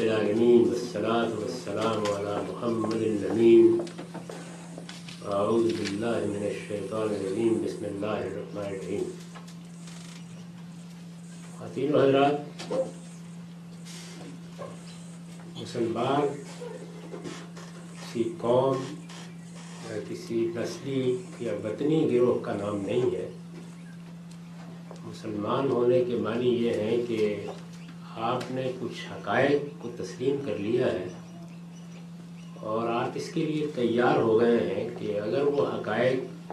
رب العالمين، والصلاة والسلام على محمد الأمين. أعوذ بالله من الشيطان الرجيم. بسم الله الرحمن الرحيم. خواتین و حضرات مسلمان کسی قوم یا کسی نسلی یا وطنی گروہ کا نام نہیں ہے۔ مسلمان ہونے کے معنی یہ ہیں کہ آپ نے کچھ حقائق کو تسلیم کر لیا ہے اور آپ اس کے لیے تیار ہو گئے ہیں کہ اگر وہ حقائق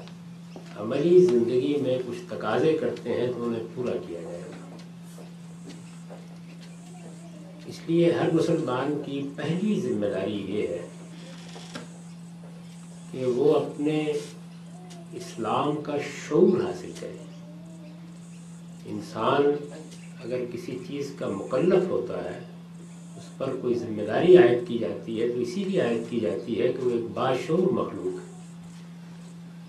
عملی زندگی میں کچھ تقاضے کرتے ہیں تو انہیں پورا کیا جائے گا۔ اس لیے ہر مسلمان کی پہلی ذمہ داری یہ ہے کہ وہ اپنے اسلام کا شعور حاصل کرے۔ انسان اگر کسی چیز کا مکلف ہوتا ہے، اس پر کوئی ذمہ داری عائد کی جاتی ہے، تو اسی لیے عائد کی جاتی ہے کہ وہ ایک باشعور مخلوق ہے۔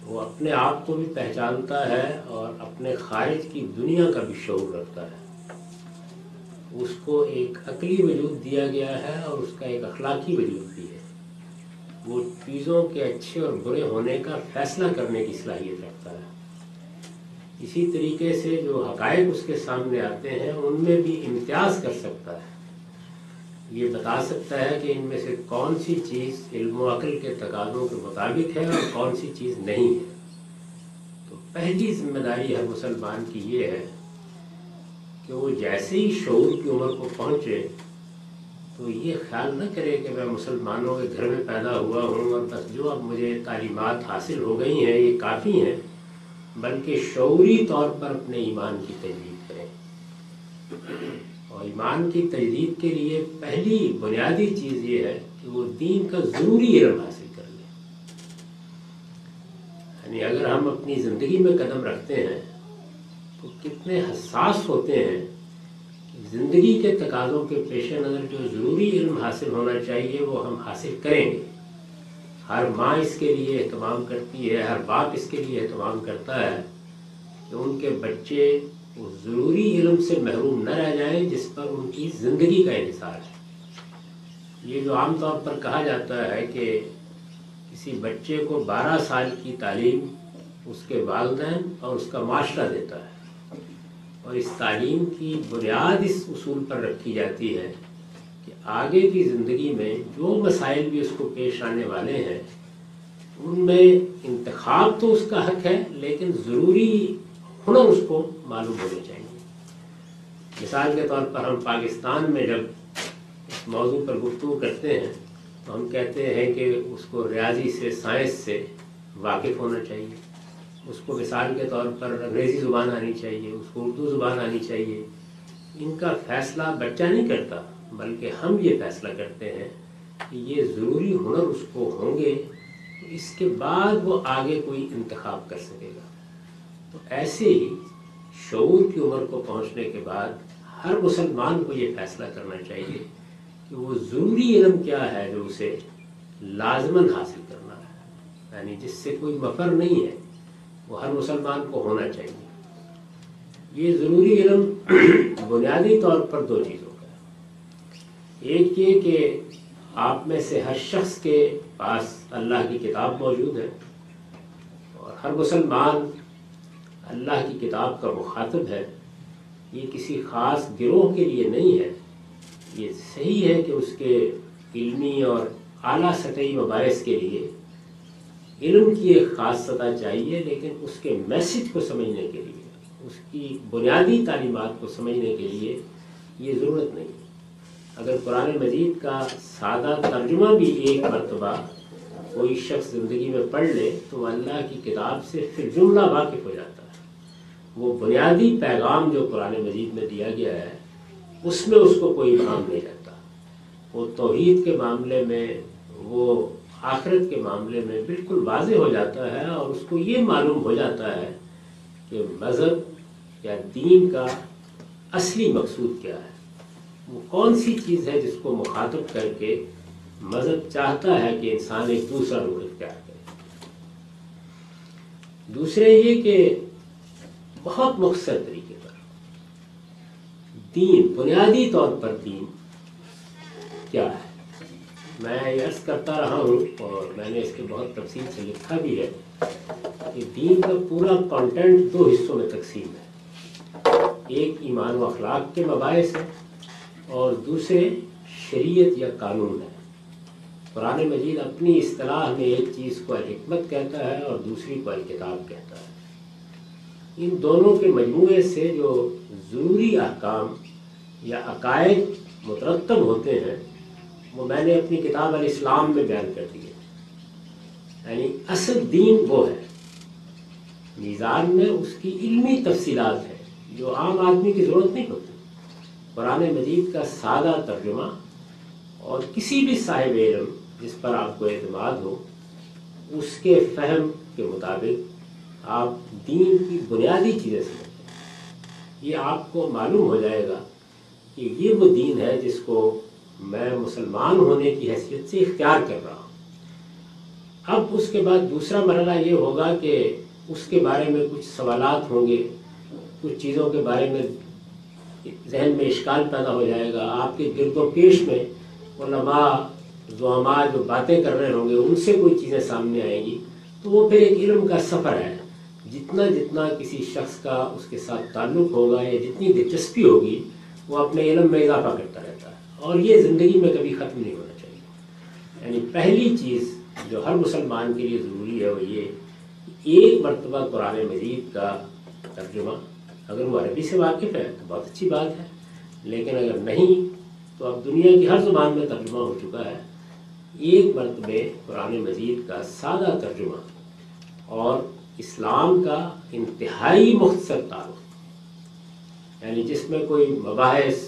وہ اپنے آپ کو بھی پہچانتا ہے اور اپنے خارج کی دنیا کا بھی شعور رکھتا ہے۔ اس کو ایک عقلی وجود دیا گیا ہے اور اس کا ایک اخلاقی وجود بھی ہے۔ وہ چیزوں کے اچھے اور برے ہونے کا فیصلہ کرنے کی صلاحیت رکھتا ہے۔ اسی طریقے سے جو حقائق اس کے سامنے آتے ہیں، ان میں بھی امتیاز کر سکتا ہے۔ یہ بتا سکتا ہے کہ ان میں سے کون سی چیز علم و عقل کے تقاضوں کے مطابق ہے اور کون سی چیز نہیں ہے۔ تو پہلی ذمہ داری ہر مسلمان کی یہ ہے کہ وہ جیسے ہی شعور کی عمر کو پہنچے، تو یہ خیال نہ کرے کہ میں مسلمانوں کے گھر میں پیدا ہوا ہوں اور بس جو اب مجھے تعلیمات حاصل ہو گئی ہیں، یہ کافی ہیں۔ بلکہ شعوری طور پر اپنے ایمان کی تجدید کریں۔ اور ایمان کی تجدید کے لیے پہلی بنیادی چیز یہ ہے کہ وہ دین کا ضروری علم حاصل کر لیں۔ یعنی اگر ہم اپنی زندگی میں قدم رکھتے ہیں، تو کتنے حساس ہوتے ہیں کہ زندگی کے تقاضوں کے پیش نظر جو ضروری علم حاصل ہونا چاہیے، وہ ہم حاصل کریں گے۔ ہر ماں اس کے لیے اہتمام کرتی ہے، ہر باپ اس کے لیے اہتمام کرتا ہے کہ ان کے بچے اس ضروری علم سے محروم نہ رہ جائیں جس پر ان کی زندگی کا انحصار ہے۔ یہ جو عام طور پر کہا جاتا ہے کہ کسی بچے کو بارہ سال کی تعلیم اس کے والدین اور اس کا معاشرہ دیتا ہے اور اس تعلیم کی بنیاد اس اصول پر رکھی جاتی ہے آگے کی زندگی میں جو مسائل بھی اس کو پیش آنے والے ہیں، ان میں انتخاب تو اس کا حق ہے، لیکن ضروری ہنر اس کو معلوم ہونے چاہیے۔ مثال کے طور پر ہم پاکستان میں جب اس موضوع پر گفتگو کرتے ہیں، تو ہم کہتے ہیں کہ اس کو ریاضی سے، سائنس سے واقف ہونا چاہیے۔ اس کو مثال کے طور پر انگریزی زبان آنی چاہیے، اس کو اردو زبان آنی چاہیے۔ ان کا فیصلہ بچہ نہیں کرتا۔ بلکہ ہم یہ فیصلہ کرتے ہیں کہ یہ ضروری ہنر اس کو ہوں گے اس کے بعد وہ آگے کوئی انتخاب کر سکے گا۔ تو ایسے ہی شعور کی عمر کو پہنچنے کے بعد ہر مسلمان کو یہ فیصلہ کرنا چاہیے کہ وہ ضروری علم کیا ہے جو اسے لازمن حاصل کرنا ہے۔ یعنی جس سے کوئی مفر نہیں ہے، وہ ہر مسلمان کو ہونا چاہیے۔ یہ ضروری علم بنیادی طور پر دو چیزوں کا ایک یہ کہ آپ میں سے ہر شخص کے پاس اللہ کی کتاب موجود ہے اور ہر مسلمان اللہ کی کتاب کا مخاطب ہے۔ یہ کسی خاص گروہ کے لیے نہیں ہے۔ یہ صحیح ہے کہ اس کے علمی اور اعلیٰ سطحی مباحث کے لیے علم کی ایک خاص سطح چاہیے، لیکن اس کے میسج کو سمجھنے کے لیے، اس کی بنیادی تعلیمات کو سمجھنے کے لیے یہ ضرورت نہیں۔ اگر قرآن مجید کا سادہ ترجمہ بھی ایک مرتبہ کوئی شخص زندگی میں پڑھ لے تو اللہ کی کتاب سے پھر جملہ واقف ہو جاتا ہے۔ وہ بنیادی پیغام جو قرآن مجید میں دیا گیا ہے، اس میں اس کو کوئی ابہام نہیں رہتا وہ توحید کے معاملے میں، وہ آخرت کے معاملے میں بالکل واضح ہو جاتا ہے اور اس کو یہ معلوم ہو جاتا ہے کہ مذہب یا دین کا اصلی مقصود کیا ہے۔ وہ کون سی چیز ہے جس کو مخاطب کر کے مذہب چاہتا ہے کہ انسان ایک دوسرا رخ اختیار کرے؟ دوسرے یہ کہ بہت مختصر طریقے پر دین، بنیادی طور پر دین کیا ہے؟ میں یہ عرض کرتا رہا ہوں اور میں نے اس کے بہت تفصیل سے لکھا بھی ہے کہ دین کا پورا کانٹینٹ دو حصوں میں تقسیم ہے۔ ایک ایمان و اخلاق کے مباحث ہے اور دوسرے شریعت یا قانون ہے۔ قرآن مجید اپنی اصطلاح میں ایک چیز کو الحکمت کہتا ہے اور دوسری کو الکتاب کہتا ہے۔ ان دونوں کے مجموعے سے جو ضروری احکام یا عقائد مترتب ہوتے ہیں، وہ میں نے اپنی کتاب الاسلام میں بیان کر دیے یعنی اصل دین وہ ہے۔ میزان میں اس کی علمی تفصیلات ہیں جو عام آدمی کی ضرورت نہیں ہوتی۔ قرآن مجید کا سادہ ترجمہ اور کسی بھی صاحب علم جس پر آپ کو اعتماد ہو، اس کے فہم کے مطابق آپ دین کی بنیادی چیزیں سمجھیں یہ آپ کو معلوم ہو جائے گا کہ یہ وہ دین ہے جس کو میں مسلمان ہونے کی حیثیت سے اختیار کر رہا ہوں۔ اب اس کے بعد دوسرا مرحلہ یہ ہوگا کہ اس کے بارے میں کچھ سوالات ہوں گے، کچھ چیزوں کے بارے میں ذہن میں اشکال پیدا ہو جائے گا، آپ کے گرد و پیش میں علماء، زعماء جو باتیں کر رہے ہوں گے، ان سے کوئی چیزیں سامنے آئیں گی۔ تو وہ پھر ایک علم کا سفر ہے۔ جتنا جتنا کسی شخص کا اس کے ساتھ تعلق ہوگا یا جتنی دلچسپی ہوگی، وہ اپنے علم میں اضافہ کرتا رہتا ہے۔ اور یہ زندگی میں کبھی ختم نہیں ہونا چاہیے۔ یعنی پہلی چیز جو ہر مسلمان کے لیے ضروری ہے، وہ یہ ایک مرتبہ قرآن مجید کا ترجمہ اگر وہ عربی سے واقف ہے تو بہت اچھی بات ہے، لیکن اگر نہیں، تو اب دنیا کی ہر زبان میں ترجمہ ہو چکا ہے۔ ایک مرتبہ قرآن مجید کا سادہ ترجمہ اور اسلام کا انتہائی مختصر تعارف یعنی جس میں کوئی مباحث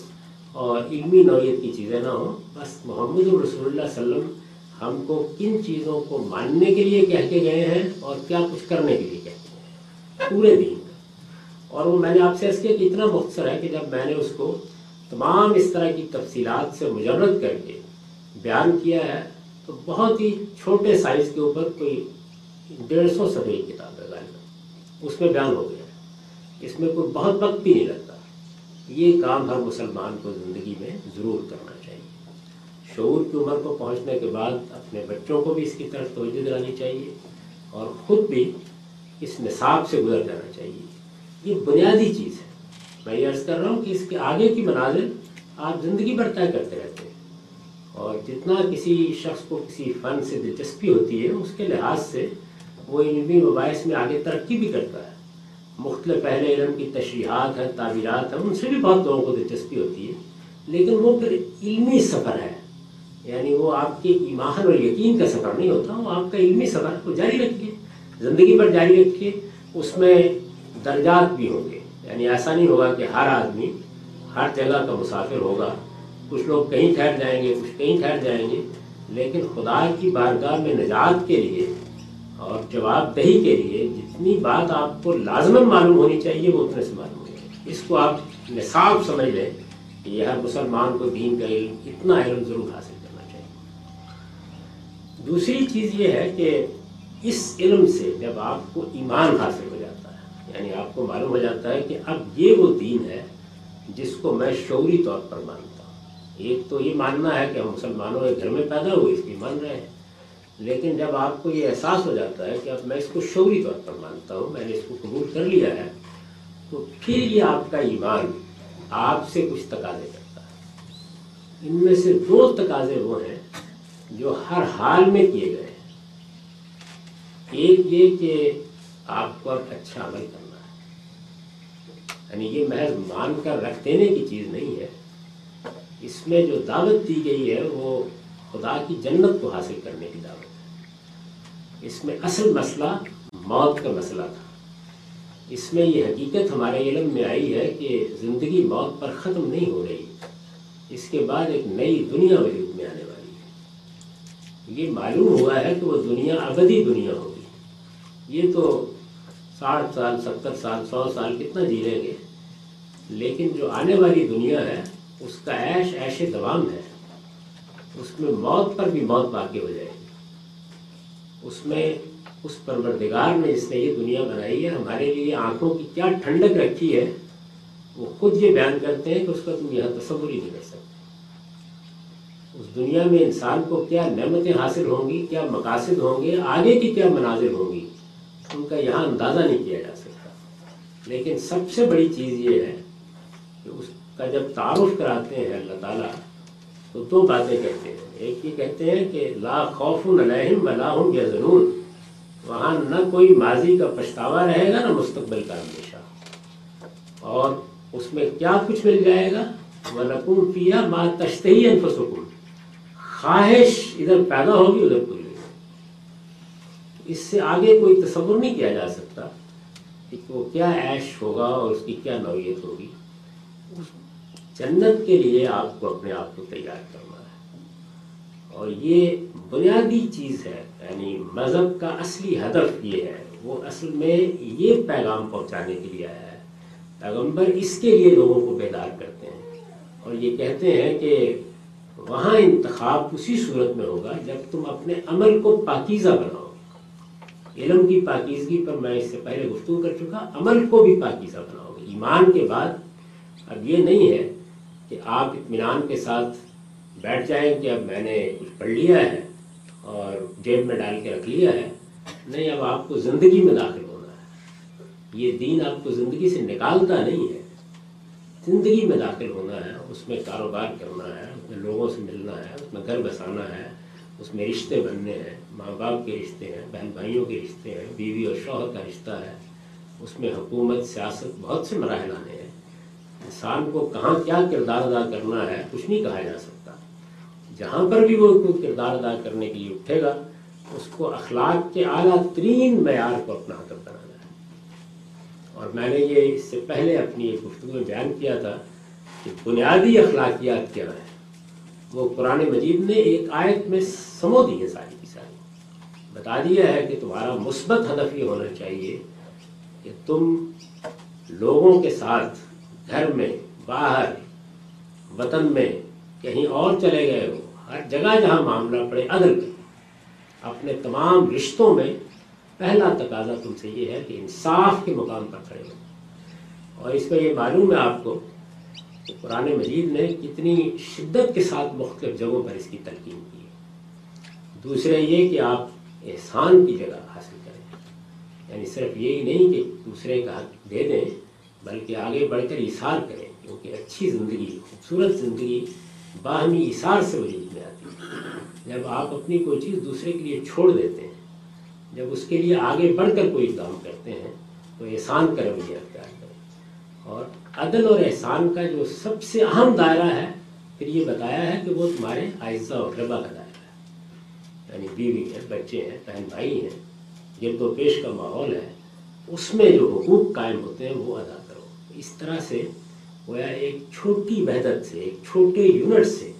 اور علمی نوعیت کی چیزیں نہ ہوں، بس محمد الرسول اللہ علیہ وسلم ہم کو کن چیزوں کو ماننے کے لیے کہہ کے گئے ہیں اور کیا کچھ کرنے کے لیے کہتے ہیں۔ پورے دین اور وہ میں نے آپ سے اس کیا کہ اتنا مختصر ہے کہ جب میں نے اس کو تمام اس طرح کی تفصیلات سے مجرد کر کے بیان کیا ہے، تو بہت ہی چھوٹے سائز کے اوپر کوئی ڈیڑھ سو صفحے کتاب ہے غالب اس میں بیان ہو گیا ہے۔ اس میں کوئی بہت وقت بھی نہیں لگتا۔ یہ کام ہر مسلمان کو زندگی میں ضرور کرنا چاہیے۔ شعور کی عمر کو پہنچنے کے بعد اپنے بچوں کو بھی اس کی طرف توجہ دلانی چاہیے اور خود بھی اس نصاب سے گزر جانا چاہیے۔ یہ بنیادی چیز ہے۔ میں یہ عرض کر رہا ہوں کہ اس کے آگے کی مناظر آپ زندگی بھر طے کرتے رہتے ہیں۔ اور جتنا کسی شخص کو کسی فن سے دلچسپی ہوتی ہے، اس کے لحاظ سے وہ علمی مباحث میں آگے ترقی بھی کرتا ہے۔ مختلف پہلے علم کی تشریحات ہیں، تعبیرات ہیں، ان سے بھی بہت لوگوں کو دلچسپی ہوتی ہے۔ لیکن وہ پھر علمی سفر ہے۔ یعنی وہ آپ کے ایمان اور یقین کا سفر نہیں ہوتا، وہ آپ کا علمی سفر کو جاری رکھیے۔ زندگی پر جاری رکھیے۔ اس میں درجات بھی ہوں گے۔ یعنی ایسا نہیں ہوگا کہ ہر آدمی، ہر جگہ کا مسافر ہوگا۔ کچھ لوگ کہیں ٹھہر جائیں گے، کچھ کہیں ٹھہر جائیں گے۔ لیکن خدا کی بارگاہ میں نجات کے لیے اور جواب دہی کے لیے جتنی بات آپ کو لازمن معلوم ہونی چاہیے، وہ اتنے سے معلوم ہو اس کو آپ نصاب سمجھ لیں کہ یہ ہر مسلمان کو دین کا علم اتنا علم ضرور حاصل کرنا چاہیے۔ دوسری چیز یہ ہے کہ اس علم سے جب آپ کو ایمان حاصل یعنی آپ کو معلوم ہو جاتا ہے کہ اب یہ وہ دین ہے جس کو میں شعوری طور پر مانتا ہوں۔ ایک تو یہ ماننا ہے کہ ہم مسلمانوں کے گھر میں پیدا ہوئے، اس کی مان رہے ہیں۔ لیکن جب آپ کو یہ احساس ہو جاتا ہے کہ اب میں اس کو شعوری طور پر مانتا ہوں، میں نے اس کو قبول کر لیا ہے، تو پھر یہ آپ کا ایمان آپ سے کچھ تقاضے کرتا ہے۔ ان میں سے دو تقاضے وہ ہیں جو ہر حال میں کیے گئے ہیں۔ ایک یہ کہ آپ کو اب اچھا عمل کرنا ہے یعنی یہ محض مان کر رکھ دینے کی چیز نہیں ہے۔ اس میں جو دعوت دی گئی ہے وہ خدا کی جنت کو حاصل کرنے کی دعوت ہے۔ اس میں اصل مسئلہ موت کا مسئلہ تھا۔ اس میں یہ حقیقت ہمارے علم میں آئی ہے کہ زندگی موت پر ختم نہیں ہو رہی۔ اس کے بعد ایک نئی دنیا وجود میں آنے والی ہے۔ یہ معلوم ہوا ہے کہ وہ دنیا ابدی دنیا ہوگی۔ یہ تو ساٹھ سال، ستر سال، سو سال کتنا جی لیں گے؟ لیکن جو آنے والی دنیا ہے، اس کا عیش ایش دوام ہے۔ اس میں موت پر بھی موت باقی ہو جائے گی۔ اس میں، اس پروردگار نے جس نے یہ دنیا بنائی ہے، ہمارے لیے آنکھوں کی کیا ٹھنڈک رکھی ہے۔ وہ خود یہ بیان کرتے ہیں کہ اس کا تم یہاں تصور ہی نہیں کر سکتے۔ اس دنیا میں انسان کو کیا نعمتیں حاصل ہوں گی، کیا مقاصد ہوں گے، آگے کی کیا مناظر ہوں گی؟ ان کا یہاں اندازہ نہیں کیا جا سکتا۔ لیکن سب سے بڑی چیز یہ ہے کہ اس کا جب تعارف کراتے ہیں اللہ تعالیٰ، تو دو باتیں کہتے ہیں۔ ایک یہ کہتے ہیں کہ لا خوف علیہم ولا هم یحزنون وہاں نہ کوئی ماضی کا پچھتاوا رہے گا، نہ مستقبل کا ہمیشہ اور اس میں کیا کچھ مل جائے گا؟ وَلَكُمْ فِيهَا مَا تَشْتَهِي أَنفُسُكُمْ۔ خواہش ادھر پیدا ہوگی، ادھر پوری اس سے آگے کوئی تصور نہیں کیا جا سکتا کہ وہ کیا عیش ہوگا اور اس کی کیا نوعیت ہوگی۔ جنت کے لیے آپ کو اپنے آپ کو تیار کرنا ہے۔ اور یہ بنیادی چیز ہے یعنی مذہب کا اصلی ہدف یہ ہے۔ وہ اصل میں یہ پیغام پہنچانے کے لیے آیا ہے۔ پیغمبر اس کے لیے لوگوں کو بیدار کرتے ہیں۔ اور یہ کہتے ہیں کہ وہاں انتخاب اسی صورت میں ہوگا جب تم اپنے عمل کو پاکیزہ بناؤ۔ علم کی پاکیزگی پر میں اس سے پہلے گفتگو کر چکا عمل کو بھی پاکیزہ بناؤ گے۔ ایمان کے بعد اب یہ نہیں ہے کہ آپ اطمینان کے ساتھ بیٹھ جائیں کہ اب میں نے کچھ پڑھ لیا ہے اور جیب میں ڈال کے رکھ لیا ہے۔ نہیں، اب آپ کو زندگی میں داخل ہونا ہے۔ یہ دین آپ کو زندگی سے نکالتا نہیں ہے۔ زندگی میں داخل ہونا ہے، اس میں کاروبار کرنا ہے، اس میں لوگوں سے ملنا ہے، اس میں گھر بسانا ہے، اس میں رشتے بننے ہیں۔ ماں باپ کے رشتے ہیں، بہن بھائیوں کے رشتے ہیں، بیوی اور شوہر کا رشتہ ہے۔ اس میں حکومت، سیاست بہت سے مراحل آنے ہیں۔ انسان کو کہاں کیا کردار ادا کرنا ہے، کچھ نہیں کہا جا سکتا۔ جہاں پر بھی وہ کوئی کردار ادا کرنے کے لیے اٹھے گا، اس کو اخلاق کے اعلیٰ ترین معیار کو اپنا ہدف بنانا ہے۔ اور میں نے یہ اس سے پہلے اپنی ایک گفتگو میں بیان کیا تھا کہ بنیادی اخلاقیات کیا ہے وہ قرآن مجید نے ایک آیت میں سمو دی ہے ساری بتا دیا ہے کہ تمہارا مثبت ہدف یہ ہونا چاہیے کہ تم لوگوں کے ساتھ گھر میں، باہر، وطن میں، کہیں اور چلے گئے ہو، ہر جگہ جہاں معاملہ پڑے عدل میں اپنے تمام رشتوں میں پہلا تقاضا تم سے یہ ہے کہ انصاف کے مقام پر کھڑے ہو۔ اور اس میں یہ معلوم ہے آپ کو کہ قرآن مجید نے کتنی شدت کے ساتھ مختلف جگہوں پر اس کی تلقین کی ہے۔ دوسرے یہ کہ آپ احسان کی جگہ حاصل کریں۔ یعنی صرف یہی نہیں کہ دوسرے کا حق دے دیں، بلکہ آگے بڑھ کر اثار کریں، کیونکہ اچھی زندگی، خوبصورت زندگی باہمی اثار سے وجود میں آتی ہے۔ جب آپ اپنی کوئی چیز دوسرے کے لیے چھوڑ دیتے ہیں، جب اس کے لیے آگے بڑھ کر کوئی اقدام کرتے ہیں، تو احسان کا رویہ اختیار کریں۔ اور عدل اور احسان کا جو سب سے اہم دائرہ ہے، پھر یہ بتایا ہے کہ وہ تمہارے اعزہ اور ربا کا دائرہ یعنی بیوی ہے بچے ہیں، بہن بھائی ہیں گرد و پیش کا ماحول ہے، اس میں جو حقوق قائم ہوتے ہیں، وہ ادا کرو۔ اس طرح سے گویا ایک چھوٹی وحدت سے، ایک چھوٹے یونٹ سے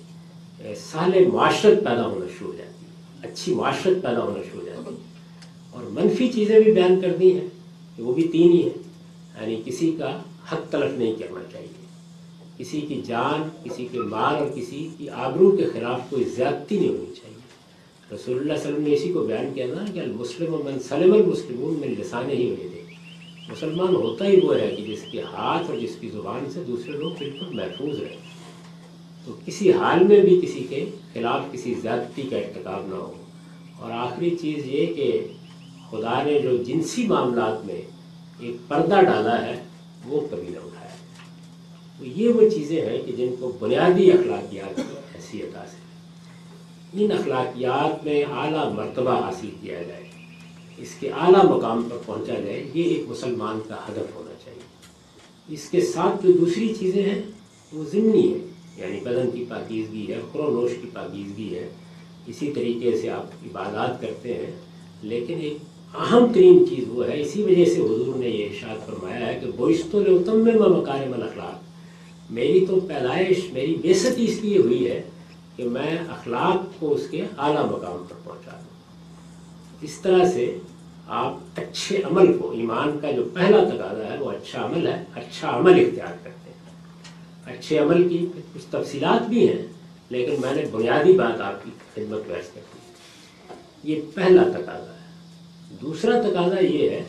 سال معاشرت پیدا ہونا شروع ہو جاتی ہے۔ اچھی معاشرت پیدا ہونا شروع ہو جاتی ہے۔ اور منفی چیزیں بھی بیان کر دی ہیں کہ وہ بھی تین ہی ہیں۔ یعنی کسی کا حق تلف نہیں کرنا چاہیے۔ کسی کی جان، کسی کے مال اور کسی کی آبرو کے خلاف کوئی زیادتی نہیں ہونی چاہیے۔ رسول اللہ علیہ وسلم نے اسی کو بیان کیا نا کہ المسلم من سلم المسلمون میں لسانے ہی ہوئے تھے۔ مسلمان ہوتا ہی وہ ہے کہ جس کے ہاتھ اور جس کی زبان سے دوسرے لوگ بالکل محفوظ رہے۔ تو کسی حال میں بھی کسی کے خلاف کسی زیادتی کا ارتکاب نہ ہو۔ اور آخری چیز یہ کہ خدا نے جو جنسی معاملات میں ایک پردہ ڈالا ہے، وہ کبھی نہ اٹھایا۔ تو یہ وہ چیزیں ہیں کہ جن کو بنیادی اخلاقیات کی حیثیت حاصل ان اخلاقیات میں اعلیٰ مرتبہ حاصل کیا جائے۔ اس کے اعلیٰ مقام پر پہنچا جائے، یہ ایک مسلمان کا ہدف ہونا چاہیے۔ اس کے ساتھ جو دوسری چیزیں ہیں، وہ ضمنی ہیں یعنی بدن کی پاکیزگی ہے خرونوش کی پاکیزگی ہے۔ اسی طریقے سے آپ عبادات کرتے ہیں، لیکن ایک اہم ترین چیز وہ ہے، اسی وجہ سے حضور نے یہ ارشاد فرمایا ہے کہ بوشت التم میں مکارم الاخلاق۔ میری تو پیدائش، میری بےستی اس لیے ہوئی ہے کہ میں اخلاق کو اس کے اعلیٰ مقام پر پہنچا دوں۔ اس طرح سے آپ اچھے عمل کو، ایمان کا جو پہلا تقاضا ہے، وہ اچھا عمل ہے اچھا عمل اختیار کرتے ہیں۔ اچھے عمل کی کچھ تفصیلات بھی ہیں، لیکن میں نے بنیادی بات آپ کی خدمت پیش کر دی۔ یہ پہلا تقاضا ہے۔ دوسرا تقاضا یہ ہے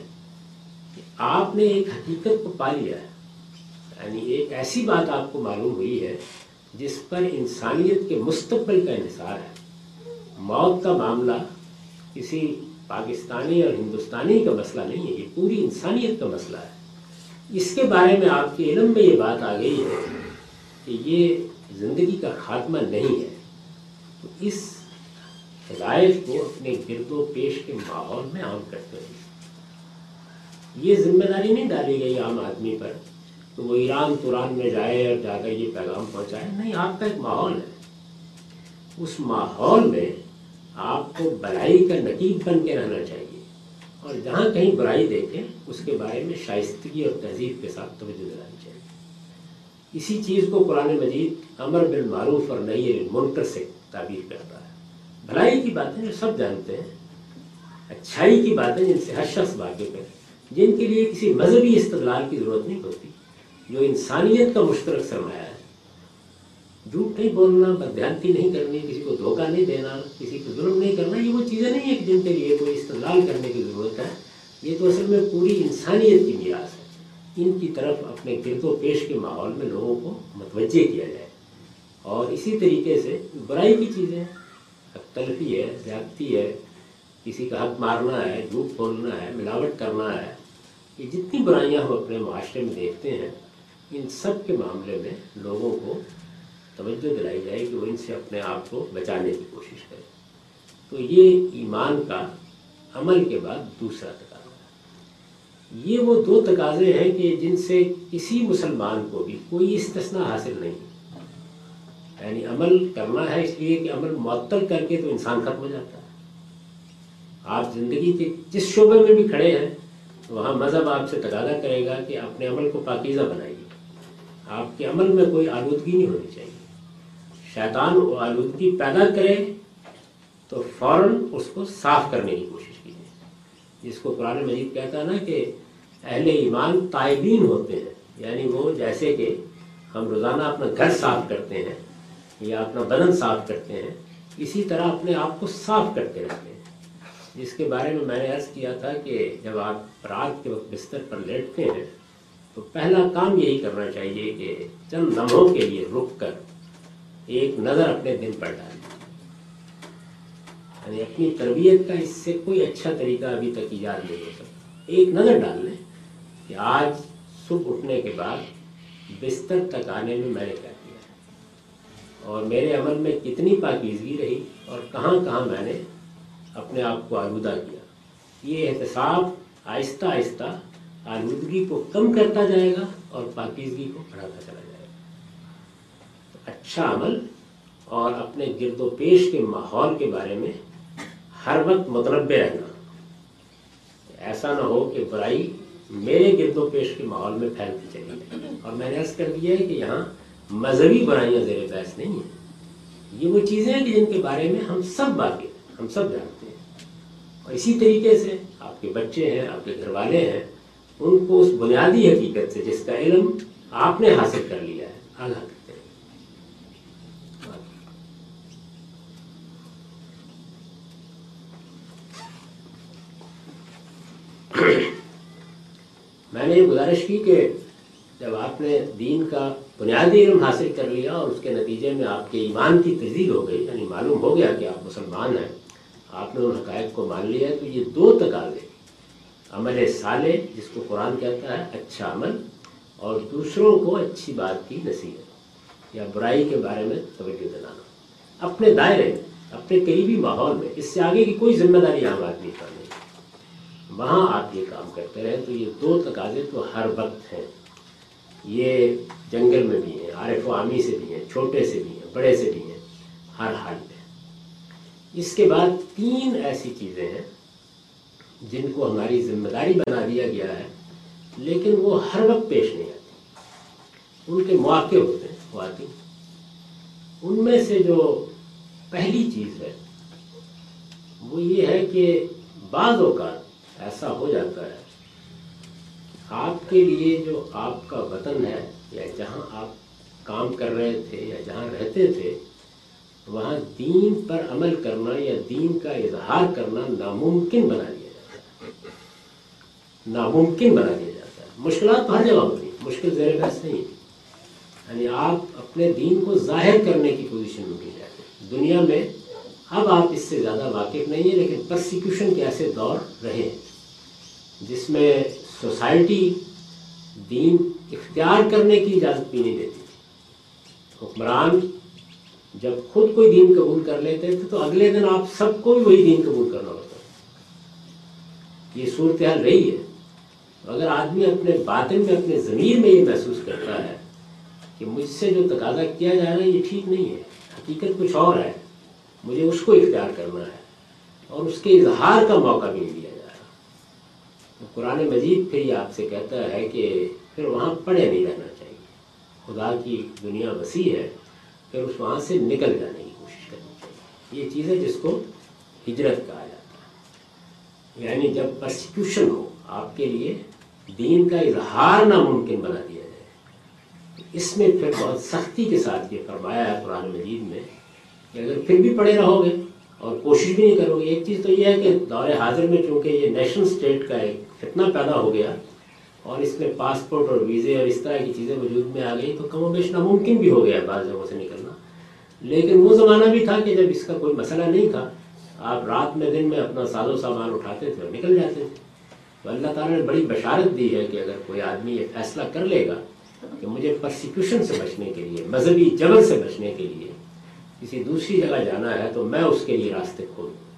کہ آپ نے ایک حقیقت کو پا لیا ہے۔ یعنی ایک ایسی بات آپ کو معلوم ہوئی ہے جس پر انسانیت کے مستقبل کا انحصار ہے۔ موت کا معاملہ کسی پاکستانی اور ہندوستانی کا مسئلہ نہیں ہے، یہ پوری انسانیت کا مسئلہ ہے۔ اس کے بارے میں آپ کے علم میں یہ بات آ گئی ہے کہ یہ زندگی کا خاتمہ نہیں ہے۔ تو اس ہدایت کو اپنے گرد و پیش کے ماحول میں عام کرتے ہیں یہ ذمہ داری نہیں ڈالی گئی عام آدمی پر تو وہ ایران توران میں جائے اور جا کر یہ پیغام پہنچائے۔ نہیں، آپ کا ایک ماحول ہے۔ اس ماحول میں آپ کو بلائی کا نقیب بن کے رہنا چاہیے۔ اور جہاں کہیں برائی دیکھیں، اس کے بارے میں شائستگی اور تہذیب کے ساتھ توجہ دلانی چاہیے۔ اسی چیز کو قرآن مجید امر بالمعروف اور نئی منکر سے تعبیر کرتا ہے۔ بھلائی کی باتیں جو سب جانتے ہیں، اچھائی کی باتیں جن سے ہر شخص واقف ہے جن کے لیے کسی مذہبی استدلال کی ضرورت نہیں ہوتی جو انسانیت کا مشترک سرمایہ ہے۔ جھوٹ نہیں بولنا بدھیانتی نہیں کرنی، کسی کو دھوکہ نہیں دینا، کسی کو ظلم نہیں کرنا، یہ وہ چیزیں نہیں ہیں جن کے لیے کوئی استدلال کرنے کی ضرورت ہے۔ یہ تو اصل میں پوری انسانیت کی میراث ہے۔ ان کی طرف اپنے گرد و پیش کے ماحول میں لوگوں کو متوجہ کیا جائے۔ اور اسی طریقے سے برائی کی چیزیں تلفی ہے، زیادتی ہے، کسی کا حق مارنا ہے، جھوٹ بولنا ہے، ملاوٹ کرنا ہے۔ یہ جتنی برائیاں ہم اپنے معاشرے میں دیکھتے ہیں ان سب کے معاملے میں لوگوں کو توجہ دلائی جائے کہ وہ ان سے اپنے آپ کو بچانے کی کوشش کرے تو یہ ایمان کا عمل کے بعد دوسرا تقاضا یہ وہ دو تقاضے ہیں کہ جن سے کسی مسلمان کو بھی کوئی استثناء حاصل نہیں یعنی عمل کرنا ہے اس لیے کہ عمل معطل کر کے تو انسان ختم ہو جاتا ہے۔ آپ زندگی کے جس شعبے میں بھی کھڑے ہیں، وہاں مذہب آپ سے تقاضا کرے گا کہ اپنے عمل کو پاکیزہ بنائیے۔ آپ کے عمل میں کوئی آلودگی نہیں ہونی چاہیے۔ شیطان وہ آلودگی پیدا کرے تو فوراً اس کو صاف کرنے کی کوشش کیجیے۔ جس کو قرآن مجید کہتا ہے نا کہ اہل ایمان طائبین ہوتے ہیں۔ یعنی وہ جیسے کہ ہم روزانہ اپنا گھر صاف کرتے ہیں یا اپنا بدن صاف کرتے ہیں، اسی طرح اپنے آپ کو صاف کرتے رہتے ہیں۔ جس کے بارے میں میں نے عرض کیا تھا کہ جب آپ رات کے وقت بستر پر لیٹتے ہیں تو پہلا کام یہی کرنا چاہیے کہ چند لمحوں کے لیے رک کر ایک نظر اپنے دن پر ڈالیں یعنی اپنی تربیت کا اس سے کوئی اچھا طریقہ ابھی تک ایجاد نہیں ہو سکتا۔ ایک نظر ڈال لیں کہ آج صبح اٹھنے کے بعد بستر تک آنے میں میں نے کیا کیا۔ اور میرے عمل میں کتنی پاکیزگی رہی اور کہاں کہاں میں نے اپنے آپ کو آلودہ کیا۔ یہ احتساب آہستہ آہستہ آلودگی کو کم کرتا جائے گا اور پاکیزگی کو بڑھاتا چلا جائے گا۔ اچھا عمل اور اپنے گرد و پیش کے ماحول کے بارے میں ہر وقت متنوع رہنا۔ ایسا نہ ہو کہ برائی میرے گرد و پیش کے ماحول میں پھیلتی چلی جائے۔ اور میں نے عرض کر دیا ہے کہ یہاں مذہبی برائیاں زیر بحث نہیں ہیں۔ یہ وہ چیزیں ہیں کہ جن کے بارے میں ہم سب واقف ہم سب جانتے ہیں۔ اور اسی طریقے سے آپ کے بچے ہیں، آپ کے گھر والے ہیں ان کو اس بنیادی حقیقت سے جس کا علم آپ نے حاصل کر لیا ہے، آگاہ کرتے ہیں میں نے یہ گزارش کی کہ جب آپ نے دین کا بنیادی علم حاصل کر لیا اور اس کے نتیجے میں آپ کے ایمان کی تجدید ہو گئی یعنی معلوم ہو گیا کہ آپ مسلمان ہیں، آپ نے ان حقائق کو مان لیا تو یہ دو تقاضے عمل صالح جس کو قرآن کہتا ہے اچھا عمل، اور دوسروں کو اچھی بات کی نصیحت، یا برائی کے بارے میں توجہ دلانا۔ اپنے دائرے میں، اپنے قریبی ماحول میں، اس سے آگے کی کوئی ذمہ داری عام آدمی پر نہیں۔ وہاں آپ یہ کام کرتے رہیں تو یہ دو تقاضے تو ہر وقت ہیں۔ یہ جنگل میں بھی ہیں، عارف و عامی سے بھی ہیں، چھوٹے سے بھی ہیں، بڑے سے بھی ہیں، ہر حال میں۔ اس کے بعد تین ایسی چیزیں ہیں جن کو ہماری ذمہ داری بنا دیا گیا ہے، لیکن وہ ہر وقت پیش نہیں آتی ان کے مواقع ہوتے ہیں وہ آتی ان میں سے جو پہلی چیز ہے، وہ یہ ہے کہ بعض اوقات ایسا ہو جاتا ہے، آپ کے لیے جو آپ کا وطن ہے، یا جہاں آپ کام کر رہے تھے، یا جہاں رہتے تھے، وہاں دین پر عمل کرنا یا دین کا اظہار کرنا ناممکن بنا دیا۔ ناممکن بنا دیا جاتا ہے۔ مشکلات تو ہر جگہ ہوتی ہیں۔ مشکل زیر بحث نہیں یعنی آپ اپنے دین کو ظاہر کرنے کی پوزیشن میں بھی جاتے ہیں دنیا میں اب آپ اس سے زیادہ واقف نہیں ہیں، لیکن پرسیکیوشن کے ایسے دور رہے ہیں، جس میں سوسائٹی دین اختیار کرنے کی اجازت بھی نہیں دیتی تھی۔ حکمران جب خود کوئی دین قبول کر لیتے تھے تو اگلے دن آپ سب کو بھی وہی دین قبول کرنا ہوتا یہ صورتحال رہی ہے۔ اگر آدمی اپنے باطن میں، اپنے ضمیر میں یہ محسوس کرتا ہے کہ مجھ سے جو تقاضا کیا جا رہا ہے، یہ ٹھیک نہیں ہے، حقیقت کچھ اور ہے، مجھے اس کو اختیار کرنا ہے اور اس کے اظہار کا موقع بھی نہیں دیا جا رہا۔ قرآن مجید پھر یہ آپ سے کہتا ہے کہ پھر وہاں پڑے نہیں رہنا چاہیے۔ خدا کی دنیا وسیع ہے، پھر اس وہاں سے نکل جانے کی کوشش کرنی چاہیے۔ یہ چیز ہے جس کو ہجرت کہا جاتا ہے۔ یعنی جب پرسیکیوشن ہو، آپ کے لیے دین کا اظہار ناممکن بنا دیا جائے۔ اس میں پھر بہت سختی کے ساتھ یہ فرمایا ہے قرآن مجید میں کہ اگر پھر بھی پڑے رہو گے اور کوشش بھی نہیں کرو گے، ایک چیز تو یہ ہے کہ دور حاضر میں چونکہ یہ نیشنل اسٹیٹ کا ایک فتنہ پیدا ہو گیا اور اس میں پاسپورٹ اور ویزے اور اس طرح کی چیزیں وجود میں آ گئی تو کم و بیش ناممکن بھی ہو گیا بعض جگہوں سے نکلنا۔ لیکن وہ زمانہ بھی تھا کہ جب اس کا کوئی مسئلہ نہیں تھا، آپ رات میں دن میں اپنا ساز و سامان اٹھاتے تھے اور نکل جاتے تھے۔ تو اللہ تعالیٰ نے بڑی بشارت دی ہے کہ اگر کوئی آدمی یہ فیصلہ کر لے گا کہ مجھے پرسیکیوشن سے بچنے کے لیے، مذہبی جبر سے بچنے کے لیے کسی دوسری جگہ جانا ہے تو میں اس کے لیے راستے کھول دوں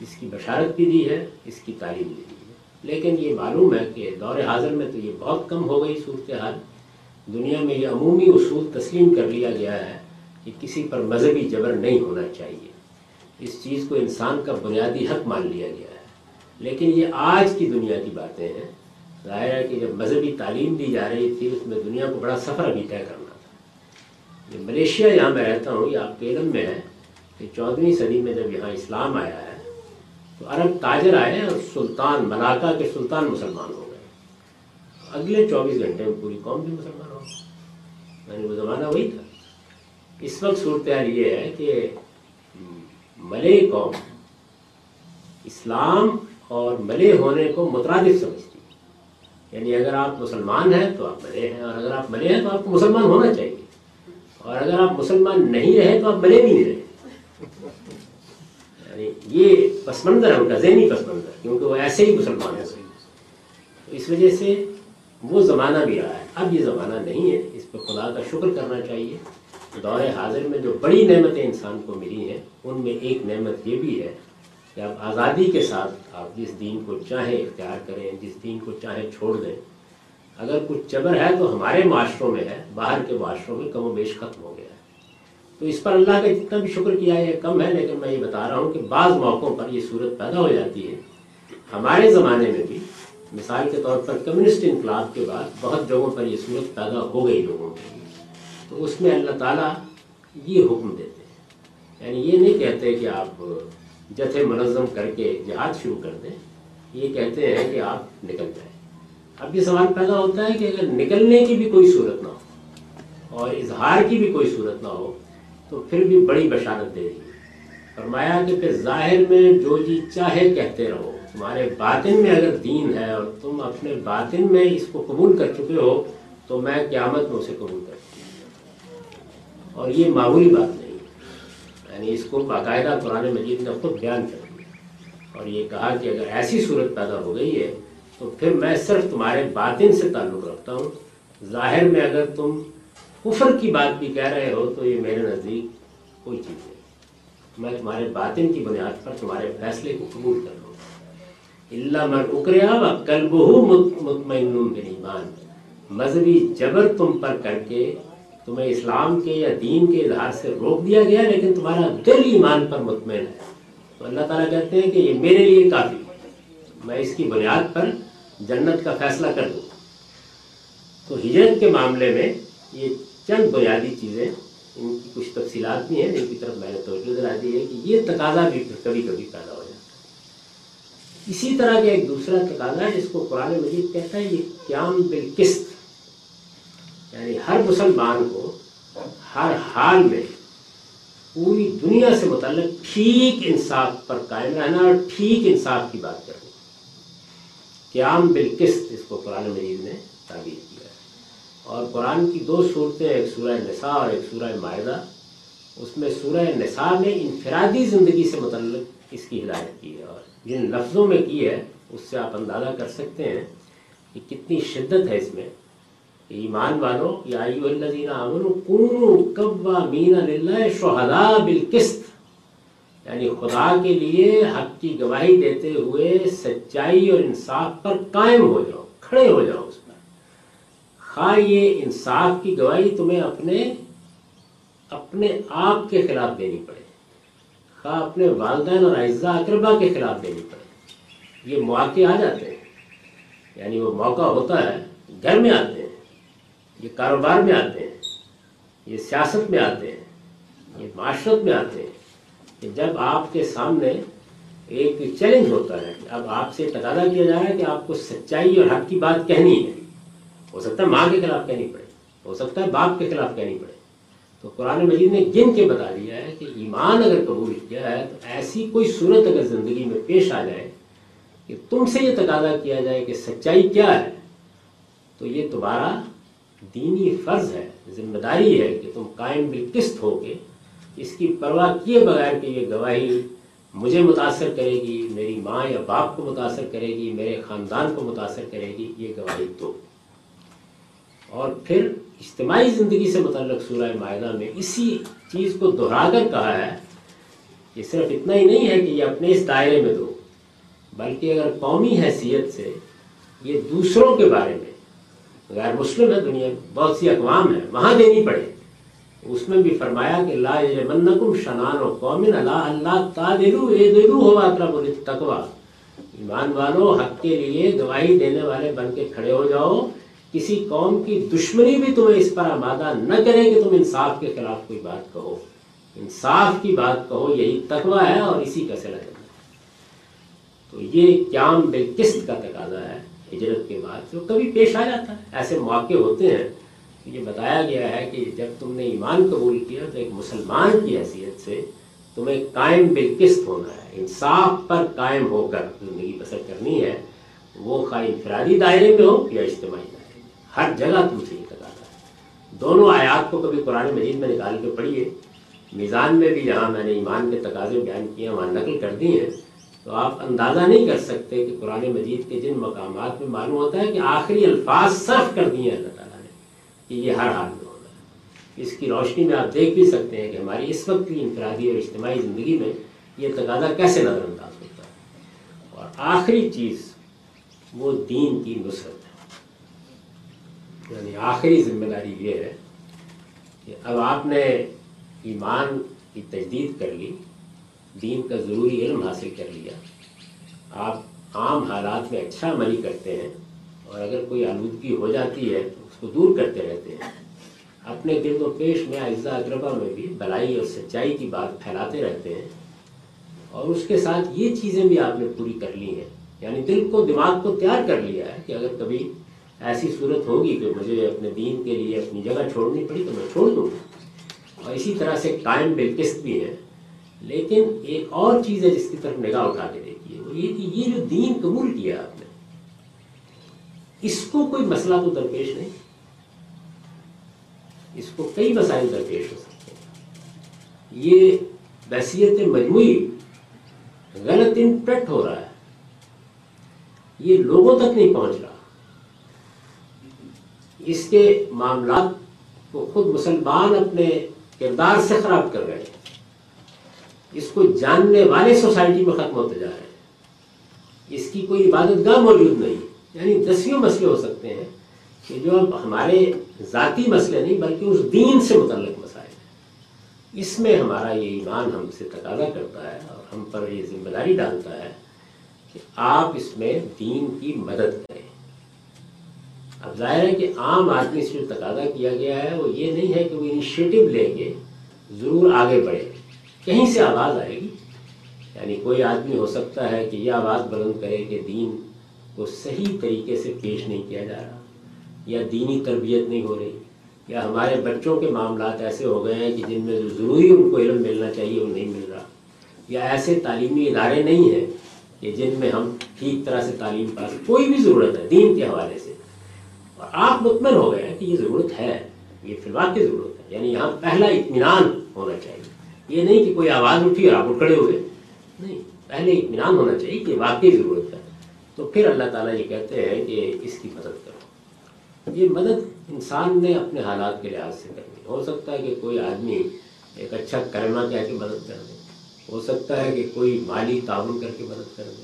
اس کی بشارت بھی دی ہے، اس کی تعلیم بھی دی ہے۔ لیکن یہ معلوم ہے کہ دور حاضر میں تو یہ بہت کم ہو گئی صورتحال۔ دنیا میں یہ عمومی اصول تسلیم کر لیا گیا ہے کہ کسی پر مذہبی جبر نہیں ہونا چاہیے۔ اس چیز کو انسان کا بنیادی حق مان لیا گیا۔ ہے لیکن یہ آج کی دنیا کی باتیں ہیں۔ ظاہر ہے کہ جب مذہبی تعلیم دی جا رہی تھی، اس میں دنیا کو بڑا سفر ابھی طے کرنا تھا۔ یہ ملیشیا جہاں میں رہتا ہوں، یہ آپ کے علم میں ہے کہ چودہویں صدی میں جب یہاں اسلام آیا ہے، تو عرب تاجر آئے اور سلطان ملاقہ کے سلطان مسلمان ہو گئے۔ اگلے چوبیس گھنٹے میں پوری قوم بھی مسلمان ہو یعنی وہ زمانہ وہی تھا۔ اس وقت صورتحال یہ ہے کہ ملے قوم اسلام اور ملے ہونے کو مترادف سمجھتی ہے یعنی اگر آپ مسلمان ہیں تو آپ ملے ہیں، اور اگر آپ ملے ہیں تو آپ کو مسلمان ہونا چاہیے۔ اور اگر آپ مسلمان نہیں رہے تو آپ ملے بھی نہیں رہے۔ یعنی یہ پس منظر ہے، ان کا ذہنی پس منظر کیونکہ وہ ایسے ہی مسلمان ہو تو اس وجہ سے وہ زمانہ بھی رہا ہے۔ اب یہ زمانہ نہیں ہے۔ اس پہ خدا کا شکر کرنا چاہیے۔ دور حاضر میں جو بڑی نعمتیں انسان کو ملی ہیں، ان میں ایک نعمت یہ بھی ہے کہ آپ آزادی کے ساتھ آپ جس دین کو چاہیں اختیار کریں، جس دین کو چاہیں چھوڑ دیں، اگر کچھ جبر ہے تو ہمارے معاشروں میں ہے، باہر کے معاشروں میں کم و بیش ختم ہو گیا ہے۔ تو اس پر اللہ کا جتنا بھی شکر کیا ہے کم ہے، لیکن میں یہ بتا رہا ہوں کہ بعض موقعوں پر یہ صورت پیدا ہو جاتی ہے۔ ہمارے زمانے میں بھی، مثال کے طور پر کمیونسٹ انقلاب کے بعد بہت جگہوں پر یہ صورت پیدا ہو گئی لوگوں کے تو اس میں اللہ تعالیٰ یہ حکم دیتے ہیں۔ یعنی یہ نہیں کہتے کہ آپ جتھے منظم کر کے جہاد شروع کر دیں، یہ کہتے ہیں کہ آپ نکل جائیں اب یہ سوال پیدا ہوتا ہے کہ اگر نکلنے کی بھی کوئی صورت نہ ہو اور اظہار کی بھی کوئی صورت نہ ہو، تو پھر بھی بڑی بشارت دے دی فرمایا کہ پھر ظاہر میں جو جی چاہے کہتے رہو۔ تمہارے باطن میں اگر دین ہے اور تم اپنے باطن میں اس کو قبول کر چکے ہو، تو میں قیامت میں اسے قبول کر اور یہ معمولی بات نہیں۔ یعنی اس کو باقاعدہ قرآن مجید نے خود بیان کر دیا۔ اور یہ کہا کہ اگر ایسی صورت پیدا ہو گئی ہے، تو پھر میں صرف تمہارے باطن سے تعلق رکھتا ہوں۔ ظاہر میں اگر تم کفر کی بات بھی کہہ رہے ہو، تو یہ میرے نزدیک کوئی چیز نہیں۔ میں تمہارے باطن کی بنیاد پر تمہارے فیصلے کو قبول کر لوں اللہ من اکریا و کلب مطمئن ایمان مذہبی جبر تم پر کر کے تمہیں اسلام کے یا دین کے اظہار سے روک دیا گیا لیکن تمہارا دل ایمان پر مطمئن ہے۔ تو اللہ تعالیٰ کہتے ہیں کہ یہ میرے لیے کافی میں اس کی بنیاد پر جنت کا فیصلہ کر دوں۔ تو ہجرت کے معاملے میں یہ چند بنیادی چیزیں، ان کی کچھ تفصیلات بھی ہیں جن کی طرف میں نے توجہ دلا دی ہے کہ یہ تقاضا بھی کبھی کبھی پیدا ہو جاتا ہے۔ اسی طرح کا ایک دوسرا تقاضا ہے، جس کو قرآن مجید کہتا ہے، یہ قیام بالقسط۔ یعنی ہر مسلمان کو ہر حال میں پوری دنیا سے متعلق ٹھیک انصاف پر قائم رہنا اور ٹھیک انصاف کی بات کرنا۔ قیام بالقسط اس کو قرآن مجید نے تعبیر کیا ہے۔ اور قرآن کی دو صورتیں، ایک سورہ نساء اور ایک سورہ معاہدہ اس میں سورہ نساء میں انفرادی زندگی سے متعلق اس کی ہدایت کی ہے اور جن لفظوں میں کی ہے، اس سے آپ اندازہ کر سکتے ہیں کہ کتنی شدت ہے اس میں۔ ایمان والو، یا ایو الذین آمنوا کونوا قوامین للہ شہداء بالقسط. یعنی خدا کے لیے حق کی گواہی دیتے ہوئے سچائی اور انصاف پر قائم ہو جاؤ، کھڑے ہو جاؤ اس پر۔ خواہ یہ انصاف کی گواہی تمہیں اپنے اپنے آپ کے خلاف دینی پڑے۔ خواہ اپنے والدین اور اعزاء اقربا کے خلاف دینی پڑے۔ یہ مواقع آ جاتے ہیں۔ یعنی وہ موقع ہوتا ہے، گھر میں آتے ہیں۔ یہ کاروبار میں آتے ہیں، یہ سیاست میں آتے ہیں، یہ معاشرت میں آتے ہیں کہ جب آپ کے سامنے ایک چیلنج ہوتا ہے کہ اب آپ سے تقاضا کیا جا رہا ہے کہ آپ کو سچائی اور حق کی بات کہنی ہے۔ ہو سکتا ہے ماں کے خلاف کہنی پڑے، ہو سکتا ہے باپ کے خلاف کہنی پڑے۔ تو قرآن مجید نے گن کے بتا دیا ہے کہ ایمان اگر قبول کیا ہے تو ایسی کوئی صورت اگر زندگی میں پیش آ جائے کہ تم سے یہ تقاضا کیا جائے کہ سچائی کیا ہے، تو یہ تمہارا دینی فرض ہے، ذمہ داری ہے کہ تم قائم بالقسط ہو کے اس کی پرواہ کیے بغیر کہ یہ گواہی مجھے متاثر کرے گی، میری ماں یا باپ کو متاثر کرے گی، میرے خاندان کو متاثر کرے گی، یہ گواہی دو اور پھر اجتماعی زندگی سے متعلق سورہ معاہدہ میں اسی چیز کو دہرا کر کہا ہے کہ صرف اتنا ہی نہیں ہے کہ یہ اپنے اس دائرے میں دو، بلکہ اگر قومی حیثیت سے یہ دوسروں کے بارے میں غیر مسلم ہے، دنیا میں بہت سی اقوام ہیں، وہاں دینی پڑے۔ اس میں بھی فرمایا کہ لا یجمنکم شنان و قوم لا اللہ تعدلو اعدلو ہوا اقرب للتقوی۔ ایمان والو، حق کے لیے گواہی دینے والے بن کے کھڑے ہو جاؤ۔ کسی قوم کی دشمنی بھی تمہیں اس پر آمادہ نہ کرے کہ تم انصاف کے خلاف کوئی بات کہو۔ انصاف کی بات کہو، یہی تقوی ہے اور اسی کا صلح کرنا تو یہ قیام بالقسط کا تقاضا ہے۔ ہجرت کے بعد جو کبھی پیش آ جاتا ہے۔ ایسے مواقع ہوتے ہیں یہ بتایا گیا ہے کہ جب تم نے ایمان قبول کیا تو ایک مسلمان کی حیثیت سے تمہیں قائم بالقسط ہونا ہے۔ انصاف پر قائم ہو کر زندگی بسر کرنی ہے۔ وہ خواہ انفرادی دائرے میں ہو یا اجتماعی دائرے میں؟ ہر جگہ تم سے یہ تقاضا ہے۔ دونوں آیات کو کبھی قرآن مجید میں نکال کے پڑھیے۔ میزان میں بھی جہاں میں نے ایمان کے تقاضے بیان کیے ہیں، وہاں نقل کر دی ہیں۔ تو آپ اندازہ نہیں کر سکتے کہ قرآن مجید کے جن مقامات میں معلوم ہوتا ہے کہ آخری الفاظ صرف کر دیے اللہ تعالیٰ نے کہ یہ ہر حال میں ہونا ہے۔ اس کی روشنی میں آپ دیکھ بھی سکتے ہیں کہ ہماری اس وقت کی انفرادی اور اجتماعی زندگی میں یہ تقاضا کیسے نظر انداز ہوتا ہے۔ اور آخری چیز وہ دین کی نصرت ہے۔ یعنی آخری ذمہ داری یہ ہے کہ اب آپ نے ایمان کی تجدید کر لی دین کا ضروری علم حاصل کر لیا۔ آپ عام حالات میں اچھا عملی کرتے ہیں اور اگر کوئی آلودگی ہو جاتی ہے تو اس کو دور کرتے رہتے ہیں۔ اپنے دل و پیش میں اعزا اقربا میں بھی بلائی اور سچائی کی بات پھیلاتے رہتے ہیں۔ اور اس کے ساتھ یہ چیزیں بھی آپ نے پوری کر لی ہیں۔ یعنی دل کو، دماغ کو تیار کر لیا ہے کہ اگر کبھی ایسی صورت ہوگی کہ مجھے اپنے دین کے لیے اپنی جگہ چھوڑنی پڑی تو میں چھوڑ دوں۔ گا اور اسی طرح سے قائم بالقسط بھی ہے۔ لیکن ایک اور چیز ہے جس کی طرف نگاہ اٹھا کے دیکھیے، وہ یہ کہ یہ جو دین قبول کیا آپ نے، اس کو کوئی مسئلہ تو درپیش نہیں۔ اس کو کئی مسائل درپیش ہو سکتے ہیں۔ یہ بحثیت مجموعی غلط انپریکٹ ہو رہا ہے۔ یہ لوگوں تک نہیں پہنچ رہا۔ اس کے معاملات کو خود مسلمان اپنے کردار سے خراب کر رہے ہیں۔ اس کو جاننے والے سوسائٹی میں ختم ہوتے جا رہے ہیں۔ اس کی کوئی عبادت گاہ موجود نہیں۔ یعنی دسیوں مسئلے ہو سکتے ہیں کہ جو اب ہمارے ذاتی مسئلے نہیں، بلکہ اس دین سے متعلق مسائل ہیں۔ اس میں ہمارا یہ ایمان ہم سے تقاضا کرتا ہے اور ہم پر یہ ذمہ داری ڈالتا ہے کہ آپ اس میں دین کی مدد کریں۔ اب ظاہر ہے کہ عام آدمی سے جو تقاضا کیا گیا ہے، وہ یہ نہیں ہے کہ وہ انیشیٹو لے کے ضرور آگے بڑھے۔ کہیں سے آواز آئے گی۔ یعنی کوئی آدمی ہو سکتا ہے کہ یہ آواز بلند کرے کہ دین کو صحیح طریقے سے پیش نہیں کیا جا رہا، یا دینی تربیت نہیں ہو رہی، یا ہمارے بچوں کے معاملات ایسے ہو گئے ہیں کہ جن میں ضروری ان کو علم ملنا چاہیے، وہ نہیں مل رہا۔ یا ایسے تعلیمی ادارے نہیں ہیں کہ جن میں ہم ٹھیک طرح سے تعلیم پاس، کوئی بھی ضرورت ہے دین کے حوالے سے۔ اور آپ مطمئن ہو گئے ہیں کہ یہ ضرورت ہے، یہ فی الواقع کی ضرورت ہے یعنی یہاں پہلا اطمینان ہونا چاہیے۔ یہ نہیں کہ کوئی آواز اٹھی اور آپ اٹھ کھڑے ہوئے نہیں، پہلے اطمینان ہونا چاہیے کہ واقعی ضرورت ہے۔ تو پھر اللہ تعالیٰ یہ کہتے ہیں کہ اس کی مدد کرو۔ یہ مدد انسان نے اپنے حالات کے لحاظ سے کرنی ہو سکتا ہے کہ کوئی آدمی ایک اچھا کرما کہہ کے مدد کر دے۔ ہو سکتا ہے کہ کوئی مالی تعاون کر کے مدد کر دے۔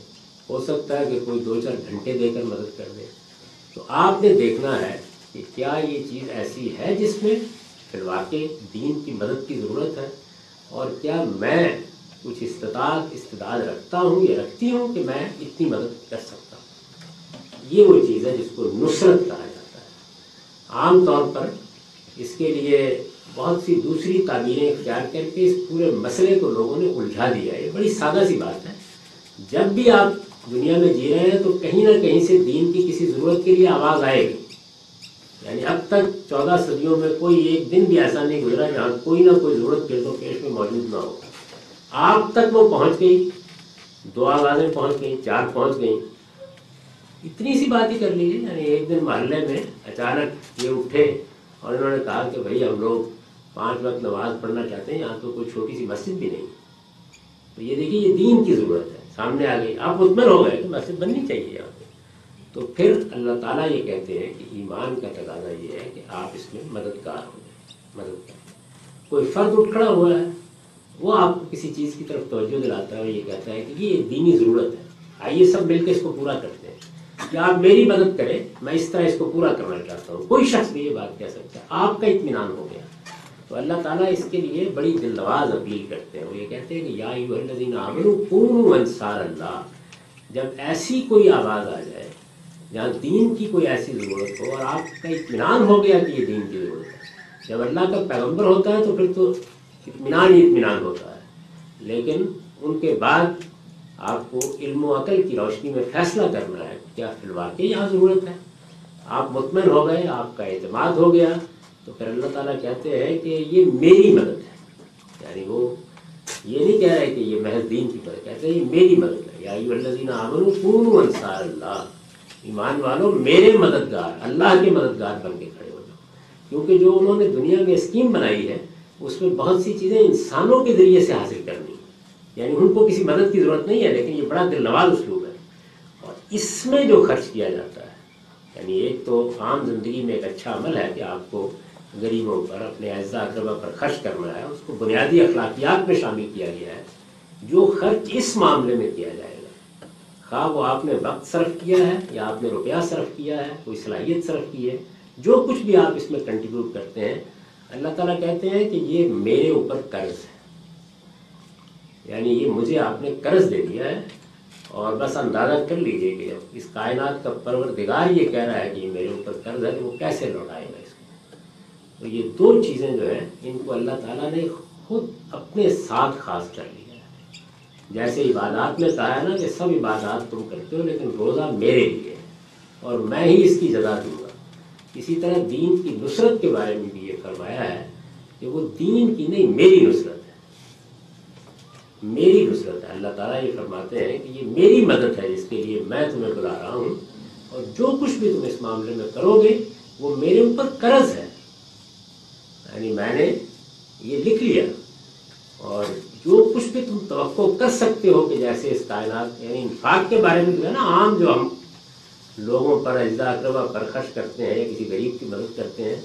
ہو سکتا ہے کہ کوئی دو چار گھنٹے دے کر مدد کر دے۔ تو آپ نے دیکھنا ہے کہ کیا یہ چیز ایسی ہے جس میں فی الواقع دین کی مدد کی ضرورت ہے؟ اور کیا میں کچھ استطاعت استداد رکھتا ہوں یا رکھتی ہوں کہ میں اتنی مدد کر سکتا ہوں؟ یہ وہ چیز ہے جس کو نصرت کہا جاتا ہے۔ عام طور پر اس کے لیے بہت سی دوسری تعبیریں اختیار کر کے اس پورے مسئلے کو لوگوں نے الجھا دیا۔ ہے یہ بڑی سادہ سی بات ہے۔ جب بھی آپ دنیا میں جی رہے ہیں تو کہیں نہ کہیں سے دین کی کسی ضرورت کے لیے آواز آئے گی۔ یعنی اب تک چودہ صدیوں میں کوئی ایک دن بھی ایسا نہیں گزرا جہاں کوئی نہ کوئی ضرورت گرد و پیش میں موجود نہ ہو۔ آپ تک وہ پہنچ گئی، دو آوازیں پہنچ گئیں، چار پہنچ گئیں۔ اتنی سی بات ہی کر لیجیے یعنی ایک دن محلے میں اچانک یہ اٹھے اور انہوں نے کہا کہ بھائی ہم لوگ پانچ وقت نماز پڑھنا چاہتے ہیں، یہاں تو کوئی چھوٹی سی مسجد بھی نہیں۔ تو یہ دیکھیے، یہ دین کی ضرورت ہے۔ سامنے آ گئی۔ آپ مطمئن ہو گئے کہ مسجد بننی چاہیے یہاں۔ تو پھر اللہ تعالیٰ یہ کہتے ہیں کہ ایمان کا تقاضا یہ ہے کہ آپ اس میں مددگار ہو جائیں، مدد کریں۔ کوئی فرد اٹھ کھڑا ہوا ہے، وہ آپ کو کسی چیز کی طرف توجہ دلاتا ہے اور یہ کہتا ہے کہ یہ دینی ضرورت ہے۔ آئیے سب مل کے اس کو پورا کرتے ہیں۔ کہ آپ میری مدد کریں، میں اس طرح اس کو پورا کرنا چاہتا ہوں۔ کوئی شخص بھی یہ بات کہہ سکتا ہے، آپ کا اطمینان ہو گیا۔ تو اللہ تعالیٰ اس کے لیے بڑی دل نواز اپیل کرتے ہیں۔ وہ یہ کہتے ہیں کہ یا الذین آمنوا کونوا انصار اللہ۔ جب ایسی کوئی آواز آ جائے جہاں دین کی کوئی ایسی ضرورت ہو اور آپ کا اطمینان ہو گیا کہ یہ دین کی ضرورت ہے۔ جب اللہ کا پیغمبر ہوتا ہے تو پھر تو اطمینان ہی اطمینان ہوتا ہے۔ لیکن ان کے بعد آپ کو علم و عقل کی روشنی میں فیصلہ کرنا ہے کیا فی الواقع یہاں ضرورت ہے۔ آپ مطمئن ہو گئے، آپ کا اعتماد ہو گیا۔ تو پھر اللہ تعالیٰ کہتے ہیں کہ یہ میری مدد ہے۔ یعنی وہ یہ نہیں کہہ رہے کہ یہ محض دین کی مدد کہتے ہیں یہ میری مدد ہے۔ یا الذین آمنوا کونوا انصار اللہ۔ ایمان والو میرے مددگار، اللہ کے مددگار بن کے کھڑے ہو جاؤ۔ کیونکہ جو انہوں نے دنیا میں اسکیم بنائی ہے، اس میں بہت سی چیزیں انسانوں کے ذریعے سے حاصل کرنی یعنی ان کو کسی مدد کی ضرورت نہیں ہے، لیکن یہ بڑا دل نواز اسلوب ہے۔ اور اس میں جو خرچ کیا جاتا ہے یعنی ایک تو عام زندگی میں ایک اچھا عمل ہے کہ آپ کو غریبوں پر، اپنے اعزا اقربا پر خرچ کرنا ہے، اس کو بنیادی اخلاقیات میں شامل کیا گیا ہے۔ جو خرچ اس معاملے میں کیا جائے خواہ وہ آپ نے وقت صرف کیا ہے یا آپ نے روپیہ صرف کیا ہے کوئی صلاحیت صرف کی ہے، جو کچھ بھی آپ اس میں کنٹریبیوٹ کرتے ہیں، اللہ تعالیٰ کہتے ہیں کہ یہ میرے اوپر قرض ہے۔ یعنی یہ مجھے آپ نے قرض دے دیا ہے اور بس اندازہ کر لیجیے کہ اس کائنات کا پروردگار یہ کہہ رہا ہے کہ یہ میرے اوپر قرض ہے، وہ کیسے لوٹائے گا اس کو؟ تو یہ دو چیزیں جو ہیں، ان کو اللہ تعالیٰ نے خود اپنے ساتھ خاص کر لیا۔ ہے جیسے عبادات میں کہا ہے نا کہ سب عبادات تم کرتے ہو، لیکن روزہ میرے لیے ہے اور میں ہی اس کی جزا دوں گا۔ اسی طرح دین کی نصرت کے بارے میں بھی یہ فرمایا ہے کہ وہ دین کی نہیں، میری نصرت ہے۔ میری نصرت ہے۔ اللہ تعالیٰ یہ فرماتے ہیں کہ یہ میری مدد ہے جس کے لیے میں تمہیں بلا رہا ہوں۔ اور جو کچھ بھی تم اس معاملے میں کرو گے، وہ میرے اوپر قرض ہے۔ یعنی میں نے یہ لکھ لیا اور جو کچھ بھی تم توقع کر سکتے ہو کہ جیسے اس کائنات یعنی انفاق کے بارے میں جو ہے نا عام جو ہم لوگوں پر اجزا، اقربا پر خرچ کرتے ہیں یا کسی غریب کی مدد کرتے ہیں،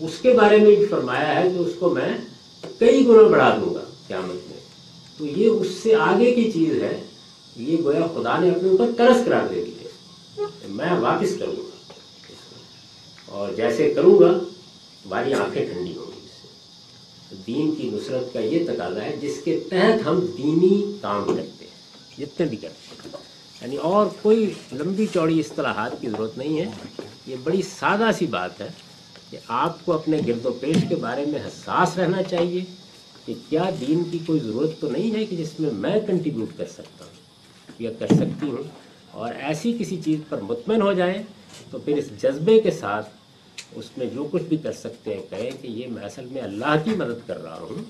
اس کے بارے میں بھی فرمایا ہے کہ اس کو میں کئی گنا بڑھا دوں گا قیامت میں۔ تو یہ اس سے آگے کی چیز ہے، یہ گویا خدا نے اپنے اوپر قرض کرا دے دی ہے۔ میں واپس کروں گا اور جیسے کروں گا ہماری آنکھیں ٹھنڈی ہوں گی۔ دین کی نصرت کا یہ تقاضا ہے جس کے تحت ہم دینی کام کرتے ہیں جتنے بھی کرتے ہیں۔ یعنی اور کوئی لمبی چوڑی اصطلاحات کی ضرورت نہیں ہے۔ یہ بڑی سادہ سی بات ہے کہ آپ کو اپنے گرد و پیش کے بارے میں حساس رہنا چاہیے کہ کیا دین کی کوئی ضرورت تو نہیں ہے کہ جس میں میں کنٹریبیوٹ کر سکتا ہوں یا کر سکتی ہوں اور ایسی کسی چیز پر مطمئن ہو جائیں تو پھر اس جذبے کے ساتھ اس میں جو کچھ بھی کر سکتے ہیں، کہیں کہ یہ میں اصل میں اللہ کی مدد کر رہا ہوں۔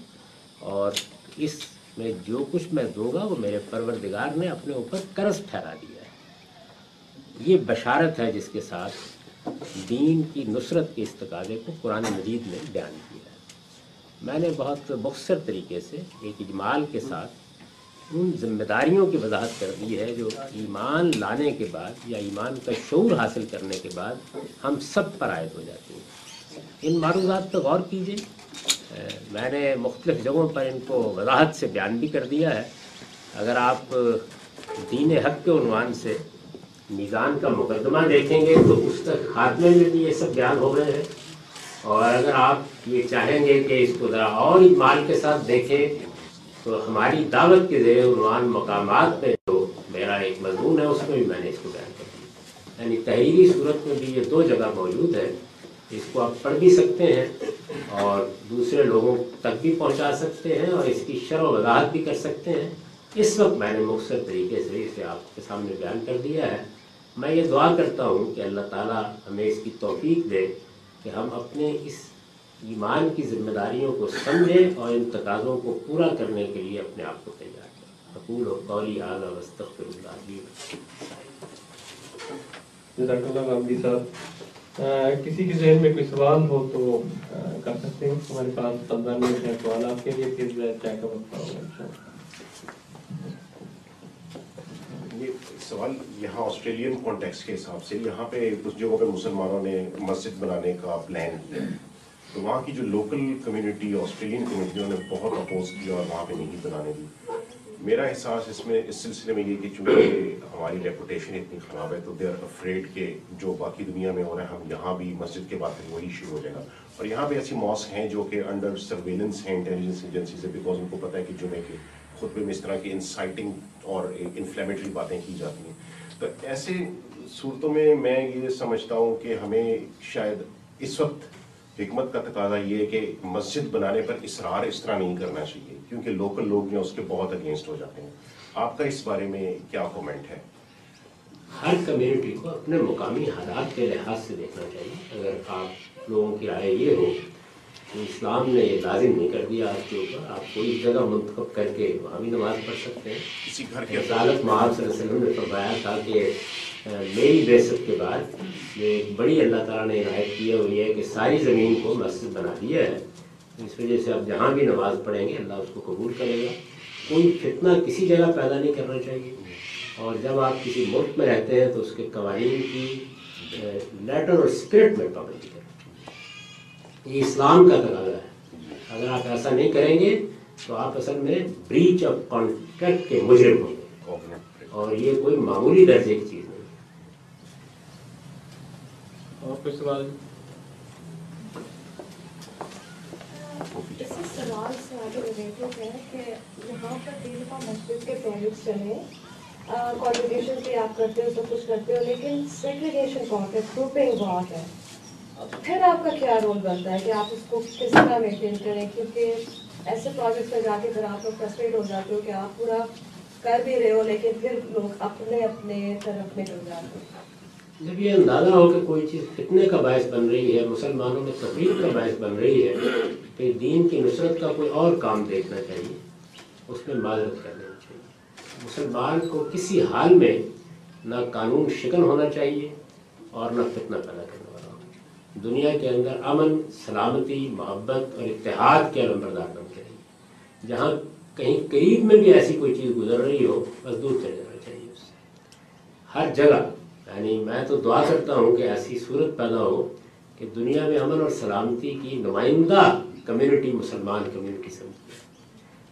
اور اس میں جو کچھ میں دوں گا وہ میرے پروردگار نے اپنے اوپر قرض ٹھہرا دیا ہے۔ یہ بشارت ہے جس کے ساتھ دین کی نصرت کے اس تقاضے کو قرآن مجید نے بیان کیا ہے۔ میں نے بہت مختصر طریقے سے ایک اجمال کے ساتھ ان ذمہ داریوں کی وضاحت کر دی ہے جو ایمان لانے کے بعد یا ایمان کا شعور حاصل کرنے کے بعد ہم سب پر عائد ہو جاتی ہیں۔ ان معروضات پہ غور کیجیے میں نے مختلف جگہوں پر ان کو وضاحت سے بیان بھی کر دیا ہے۔ اگر آپ دین حق کے عنوان سے میزان کا مقدمہ دیکھیں گے تو اس تک خاتمے میں بھی یہ سب بیان ہو رہے ہیں۔ اور اگر آپ یہ چاہیں گے کہ اس کو ذرا اور مال کے ساتھ دیکھیں تو ہماری دعوت کے زیر عنوان مقامات میں جو میرا ایک مضمون ہے، اس میں بھی میں نے اس کو بیان کر دیا۔ یعنی تحریری صورت میں بھی یہ دو جگہ موجود ہے، اس کو آپ پڑھ بھی سکتے ہیں اور دوسرے لوگوں تک بھی پہنچا سکتے ہیں اور اس کی شرح وضاحت بھی کر سکتے ہیں۔ اس وقت میں نے مختصر طریقے سے اسے آپ کے سامنے بیان کر دیا ہے۔ میں یہ دعا کرتا ہوں کہ اللہ تعالیٰ ہمیں اس کی توفیق دے کہ ہم اپنے اس ایمان کی ذمہ داریوں کو سمجھیں اور ان تقاضوں کو پورا کرنے کے لیے اپنے آپ کو تیار کریں حقول و قولی اعلیٰ وسطر جزاک اللہ غامدی صاحب کسی کے ذہن میں کوئی سوال ہو تو کر سکتے ہیں۔ ہمارے پاس پندرہ منٹ ہے سوال آپ کے لیے پھر چائے کا وقت ہوگا سوال یہاں آسٹریلین کانٹیکس کے حساب سے یہاں پہ کچھ جگہوں پہ مسلمانوں نے مسجد بنانے کا پلان کیا۔ تو وہاں کی جو لوکل کمیونٹی آسٹریلین کمیونٹیوں نے بہت اپوز کیا اور وہاں پہ نہیں بنانے دی۔ میرا احساس اس میں، اس سلسلے میں یہ کہ چونکہ ہماری ریپوٹیشن اتنی خراب ہے، تو دے آر افریڈ کہ جو باقی دنیا میں ہو رہا ہے، ہم یہاں بھی مسجد کے بعد وہی شروع ہو جائے گا۔ اور یہاں پہ ایسی ماسک ہیں جو کہ انڈر سرویلنس ہیں انٹیلیجنس ایجنسی سے بیکاز ان کو پتہ ہے کہ جمعے کے خطبے میں اس طرح کی انسائٹنگ اور انفلیمیٹری باتیں کی جاتی ہیں۔ تو ایسے صورتوں میں میں یہ سمجھتا ہوں کہ ہمیں شاید اس وقت حکمت کا تقاضا یہ ہے کہ مسجد بنانے پر اصرار اس طرح نہیں کرنا چاہیے کیونکہ لوکل لوگ جو اس کے بہت اگینسٹ ہو جاتے ہیں۔ آپ کا اس بارے میں کیا کومنٹ ہے؟ ہر کمیونٹی کو اپنے مقامی حالات کے لحاظ سے دیکھنا چاہیے۔ اگر آپ لوگوں کی رائے یہ ہو کہ اسلام نے یہ لازم نہیں کر دیا آپ کے اوپر آپ کوئی جگہ منتخب کر کے وہاں بھی نماز پڑھ سکتے ہیں۔ کسی گھر کے رسالت محاذ صلی اللہ علیہ وسلم نے فرمایا تھا کہ میری بیست کے بعد جو ایک بڑی اللہ تعالیٰ نے عنایت کی ہے وہ یہ ہے کہ ساری زمین کو مسجد بنا دیا ہے۔ اس وجہ سے آپ جہاں بھی نماز پڑھیں گے اللہ اس کو قبول کرے گا۔ کوئی فتنہ کسی جگہ پیدا نہیں کرنا چاہیے۔ اور جب آپ کسی ملک میں رہتے ہیں تو اس کے قوانین کی لیٹر اور اسپرٹ میں پابندی کریں۔ یہ اسلام کا تقاضا ہے۔ اگر آپ ایسا نہیں کریں گے تو آپ اصل میں بریچ آف کانٹیکٹ کے مجرم ہوں گے۔ اور یہ کوئی معمولی درجے کی چیز اور کوئی سوال اس سوال سے آگے ریلیٹڈ ہے کہ یہاں پر مسجد کے پروجیکٹس چلے کانٹریبیوشن بھی آپ کرتے ہو سب کچھ کرتے ہو لیکن سیگریگیشن بہت ہے گروپنگ بہت ہے پھر آپ کا کیا رول بنتا ہے کہ آپ اس کو کس طرح مینٹین کریں کیونکہ ایسے پروجیکٹس میں جا کے پھر آپ لوگ فرسٹریٹ ہو جاتے ہو کہ آپ پورا کر بھی رہے ہو لیکن پھر لوگ اپنے اپنے طرف جاتے جب یہ اندازہ ہو کہ کوئی چیز فتنے کا باعث بن رہی ہے، مسلمانوں میں تفریح کا باعث بن رہی ہے کہ دین کی نصرت کا کوئی اور کام دیکھنا چاہیے، اس میں معذرت کر دینی چاہیے۔ مسلمان کو کسی حال میں نہ قانون شکن ہونا چاہیے اور نہ فتنہ پیدا کرنے والا ہونا دنیا کے اندر امن، سلامتی، محبت اور اتحاد کے نمبردار بن کے رہی جہاں کہیں قریب میں بھی ایسی کوئی چیز گزر رہی ہو، بس دور چلے جانا چاہیے اس سے۔ ہر جگہ یعنی میں تو دعا کرتا ہوں کہ ایسی صورت پیدا ہو کہ دنیا میں امن اور سلامتی کی نمائندہ کمیونٹی مسلمان کمیونٹی سمجھے۔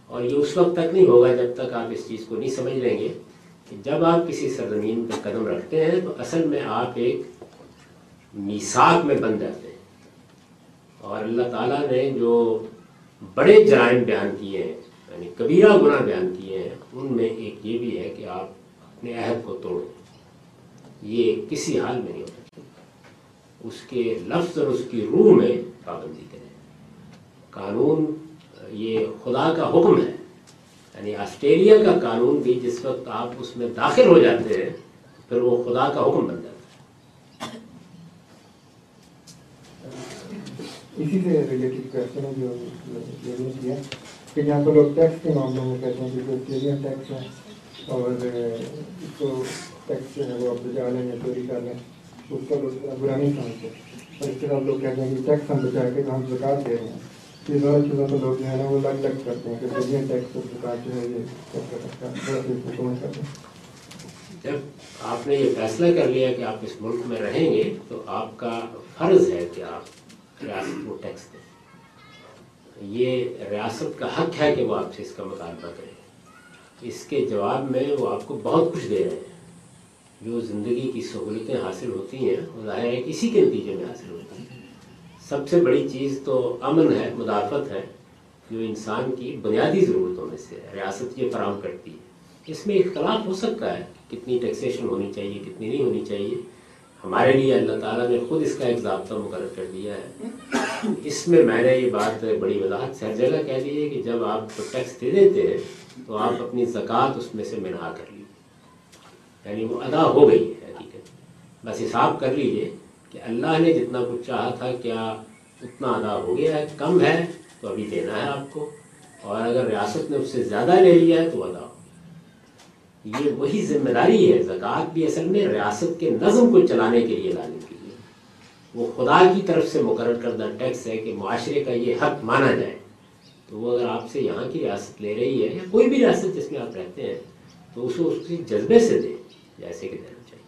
اور یہ اس وقت تک نہیں ہوگا جب تک آپ اس چیز کو نہیں سمجھ لیں گے کہ جب آپ کسی سرزمین پر قدم رکھتے ہیں تو اصل میں آپ ایک میساک میں بن جاتے ہیں۔ اور اللہ تعالیٰ نے جو بڑے جرائم بیان کیے ہیں یعنی کبیرہ گناہ بیان کیے ہیں، ان میں ایک یہ بھی ہے کہ آپ اپنے عہد کو توڑیں یہ کسی حال میں نہیں ہوتا۔ اس کے لفظ اور اس کی روح میں پابندی کریں۔ قانون، یہ خدا کا حکم ہے۔ یعنی آسٹریلیا کا قانون بھی جس وقت آپ اس میں داخل ہو جاتے ہیں، پھر وہ خدا کا حکم بن جاتا ہے۔ اسی سے ریلیٹڈ کوشچن ہے جو کیا کہ یہاں پر لوگ ٹیکس کے معاملوں میں کہتے ہیں کہ جو ٹیکس ہے اور اس کو ٹیکس جو ہے وہ بچانے میں چوری کرنے اس کو برا نہیں سمجھتے اور اس کے ساتھ لوگ کہتے ہیں کہ ٹیکس ہم بچا کے ہم زکات دے رہے ہیں یہ ساری چیزوں کو لوگ جو ہے نا وہ الگ الگ کرتے ہیں کہ ٹیکس اور جو ہے یہ جب آپ نے یہ فیصلہ کر لیا کہ آپ اس ملک میں رہیں گے تو آپ کا فرض ہے کہ آپ ریاست کو ٹیکس دیں یہ ریاست کا حق ہے کہ وہ آپ سے اس کا مطالبہ کرے اس کے جواب میں وہ آپ کو بہت کچھ دے رہے ہیں جو زندگی کی سہولتیں حاصل ہوتی ہیں، وہ ظاہر ہے اسی کے نتیجے میں حاصل ہوتی ہیں۔ سب سے بڑی چیز تو امن ہے، مدافعت ہے، جو انسان کی بنیادی ضرورتوں میں سے ریاست یہ فراہم کرتی ہے۔ اس میں اختلاف ہو سکتا ہے، کتنی ٹیکسیشن ہونی چاہیے، کتنی نہیں ہونی چاہیے۔ ہمارے لیے اللہ تعالیٰ نے خود اس کا ایک ضابطہ مقرر کر دیا ہے۔ اس میں میں نے یہ بات بڑی وضاحت سے ہر جگہ کہہ دی ہے کہ جب آپ ٹیکس دے دیتے ہیں، تو آپ اپنی زکوٰۃ اس میں سے منہا کر لیے یعنی وہ ادا ہو گئی ہے حقیقت بس حساب کر لیجیے کہ اللہ نے جتنا کچھ چاہا تھا، کیا اتنا ادا ہو گیا ہے، کم ہے تو ابھی دینا ہے آپ کو۔ اور اگر ریاست نے اس سے زیادہ لے لیا ہے تو ادا ہو گیا۔ یہ وہی ذمہ داری ہے، زکوٰۃ بھی اصل میں ریاست کے نظم کو چلانے کے لیے لانے کے لیے۔ وہ خدا کی طرف سے مقرر کردہ ٹیکس ہے کہ معاشرے کا یہ حق مانا جائے۔ تو وہ اگر آپ سے یہاں کی ریاست لے رہی ہے یا کوئی بھی ریاست جس میں آپ رہتے ہیں، تو اسے اس کے جذبے سے دیں جیسے کہ دینا چاہیے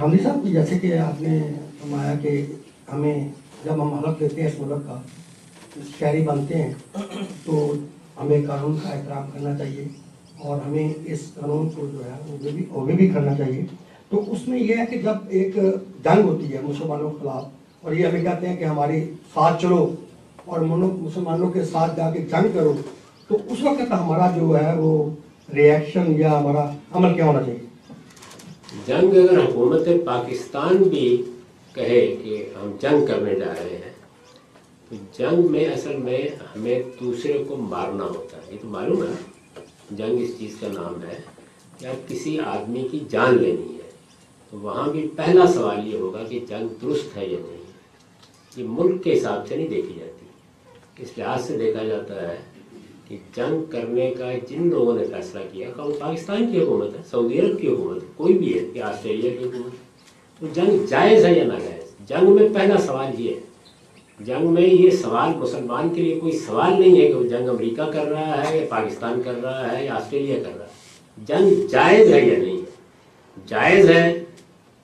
غامدی صاحب جیسے کہ آپ نے فرمایا کہ ہمیں جب ہم حلق دیتے ہیں اس ملک کا شہری بنتے ہیں تو ہمیں قانون کا احترام کرنا چاہیے اور ہمیں اس قانون کو جو ہے وہ بھی اوبے بھی کرنا چاہیے۔ تو اس میں یہ ہے کہ جب ایک جنگ ہوتی ہے مسلمانوں کے خلاف اور یہ ہمیں کہتے ہیں کہ ہماری ساتھ چلو اور مسلمانوں کے ساتھ جا کے جنگ کرو، تو اس وقت ہمارا جو ہے وہ ریاکشن یا ہمارا عمل کیا ہونا چاہیے؟ جنگ اگر حکومت پاکستان بھی کہے کہ ہم جنگ کرنے جا رہے ہیں، تو جنگ میں اصل میں ہمیں دوسرے کو مارنا ہوتا ہے۔ یہ تو معلوم ہے، جنگ اس چیز کا نام ہے کہ آپ کسی آدمی کی جان لینی ہے۔ تو وہاں بھی پہلا سوال یہ ہوگا کہ جنگ درست ہے یا نہیں، یہ ملک کے حساب سے نہیں دیکھی جاتی۔ اس لحاظ سے دیکھا جاتا ہے کہ جنگ کرنے کا جن لوگوں نے فیصلہ کیا کہ وہ پاکستان کی حکومت ہے، سعودی عرب کی حکومت ہے، کوئی بھی ہے کہ آسٹریلیا کی حکومت ہے۔ تو جنگ جائز ہے یا ناجائز؟ جنگ میں پہلا سوال یہ ہے، جنگ میں یہ سوال مسلمان کے لیے کوئی سوال نہیں ہے کہ وہ جنگ امریکہ کر رہا ہے یا پاکستان کر رہا ہے یا آسٹریلیا کر رہا ہے۔ جنگ جائز ہے یا نہیں؟ ہے جائز ہے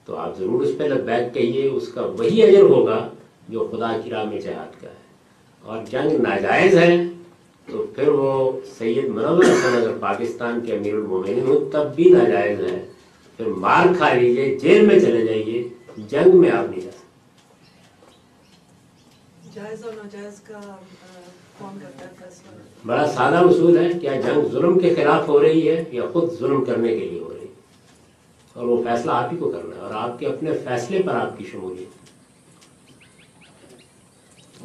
تو آپ ضرور اس پہ لگ بیک کہیے، اس کا وہی اجر ہوگا جو خدا کی راہ میں جہاد کا ہے۔ اور جنگ ناجائز ہے تو پھر وہ سید منور حسن اگر پاکستان کے امیر المومنین ہوں تب بھی ناجائز ہے۔ پھر مار کھا لیجیے جیل میں چلے جائیے جنگ میں آپ نہیں جا سکتے۔ جائز اور ناجائز کا بڑا سادہ اصول ہے کیا جنگ ظلم کے خلاف ہو رہی ہے یا خود ظلم کرنے کے لیے ہو رہی ہے؟ اور وہ فیصلہ آپ ہی کو کرنا ہے اور آپ کے اپنے فیصلے پر آپ کی شمولیت۔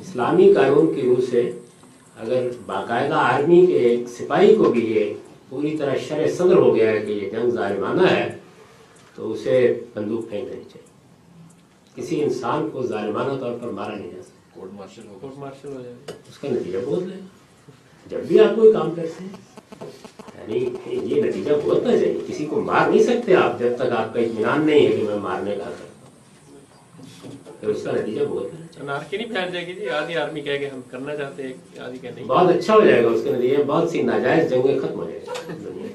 اسلامی قانون کی روح سے اگر باقاعدہ آرمی کے ایک سپاہی کو بھی یہ پوری طرح شرع صدر ہو گیا ہے کہ یہ جنگ ظالمانہ ہے تو اسے بندوق پھینک دینی چاہیے۔ کسی انسان کو ظالمانہ طور پر مارا نہیں جا سکتا۔ جائے اس کا نتیجہ بہت لے۔ جب بھی آپ کوئی کام کرتے ہیں یعنی یہ نتیجہ بہت نہ چاہیے کسی کو مار نہیں سکتے آپ جب تک آپ کا اطمینان نہیں ہے کہ میں مارنے کا بہت اچھا ہو جائے گا اس کا نتیجہ بہت سی ناجائز جنگیں ختم ہو جائے گی۔ یعنی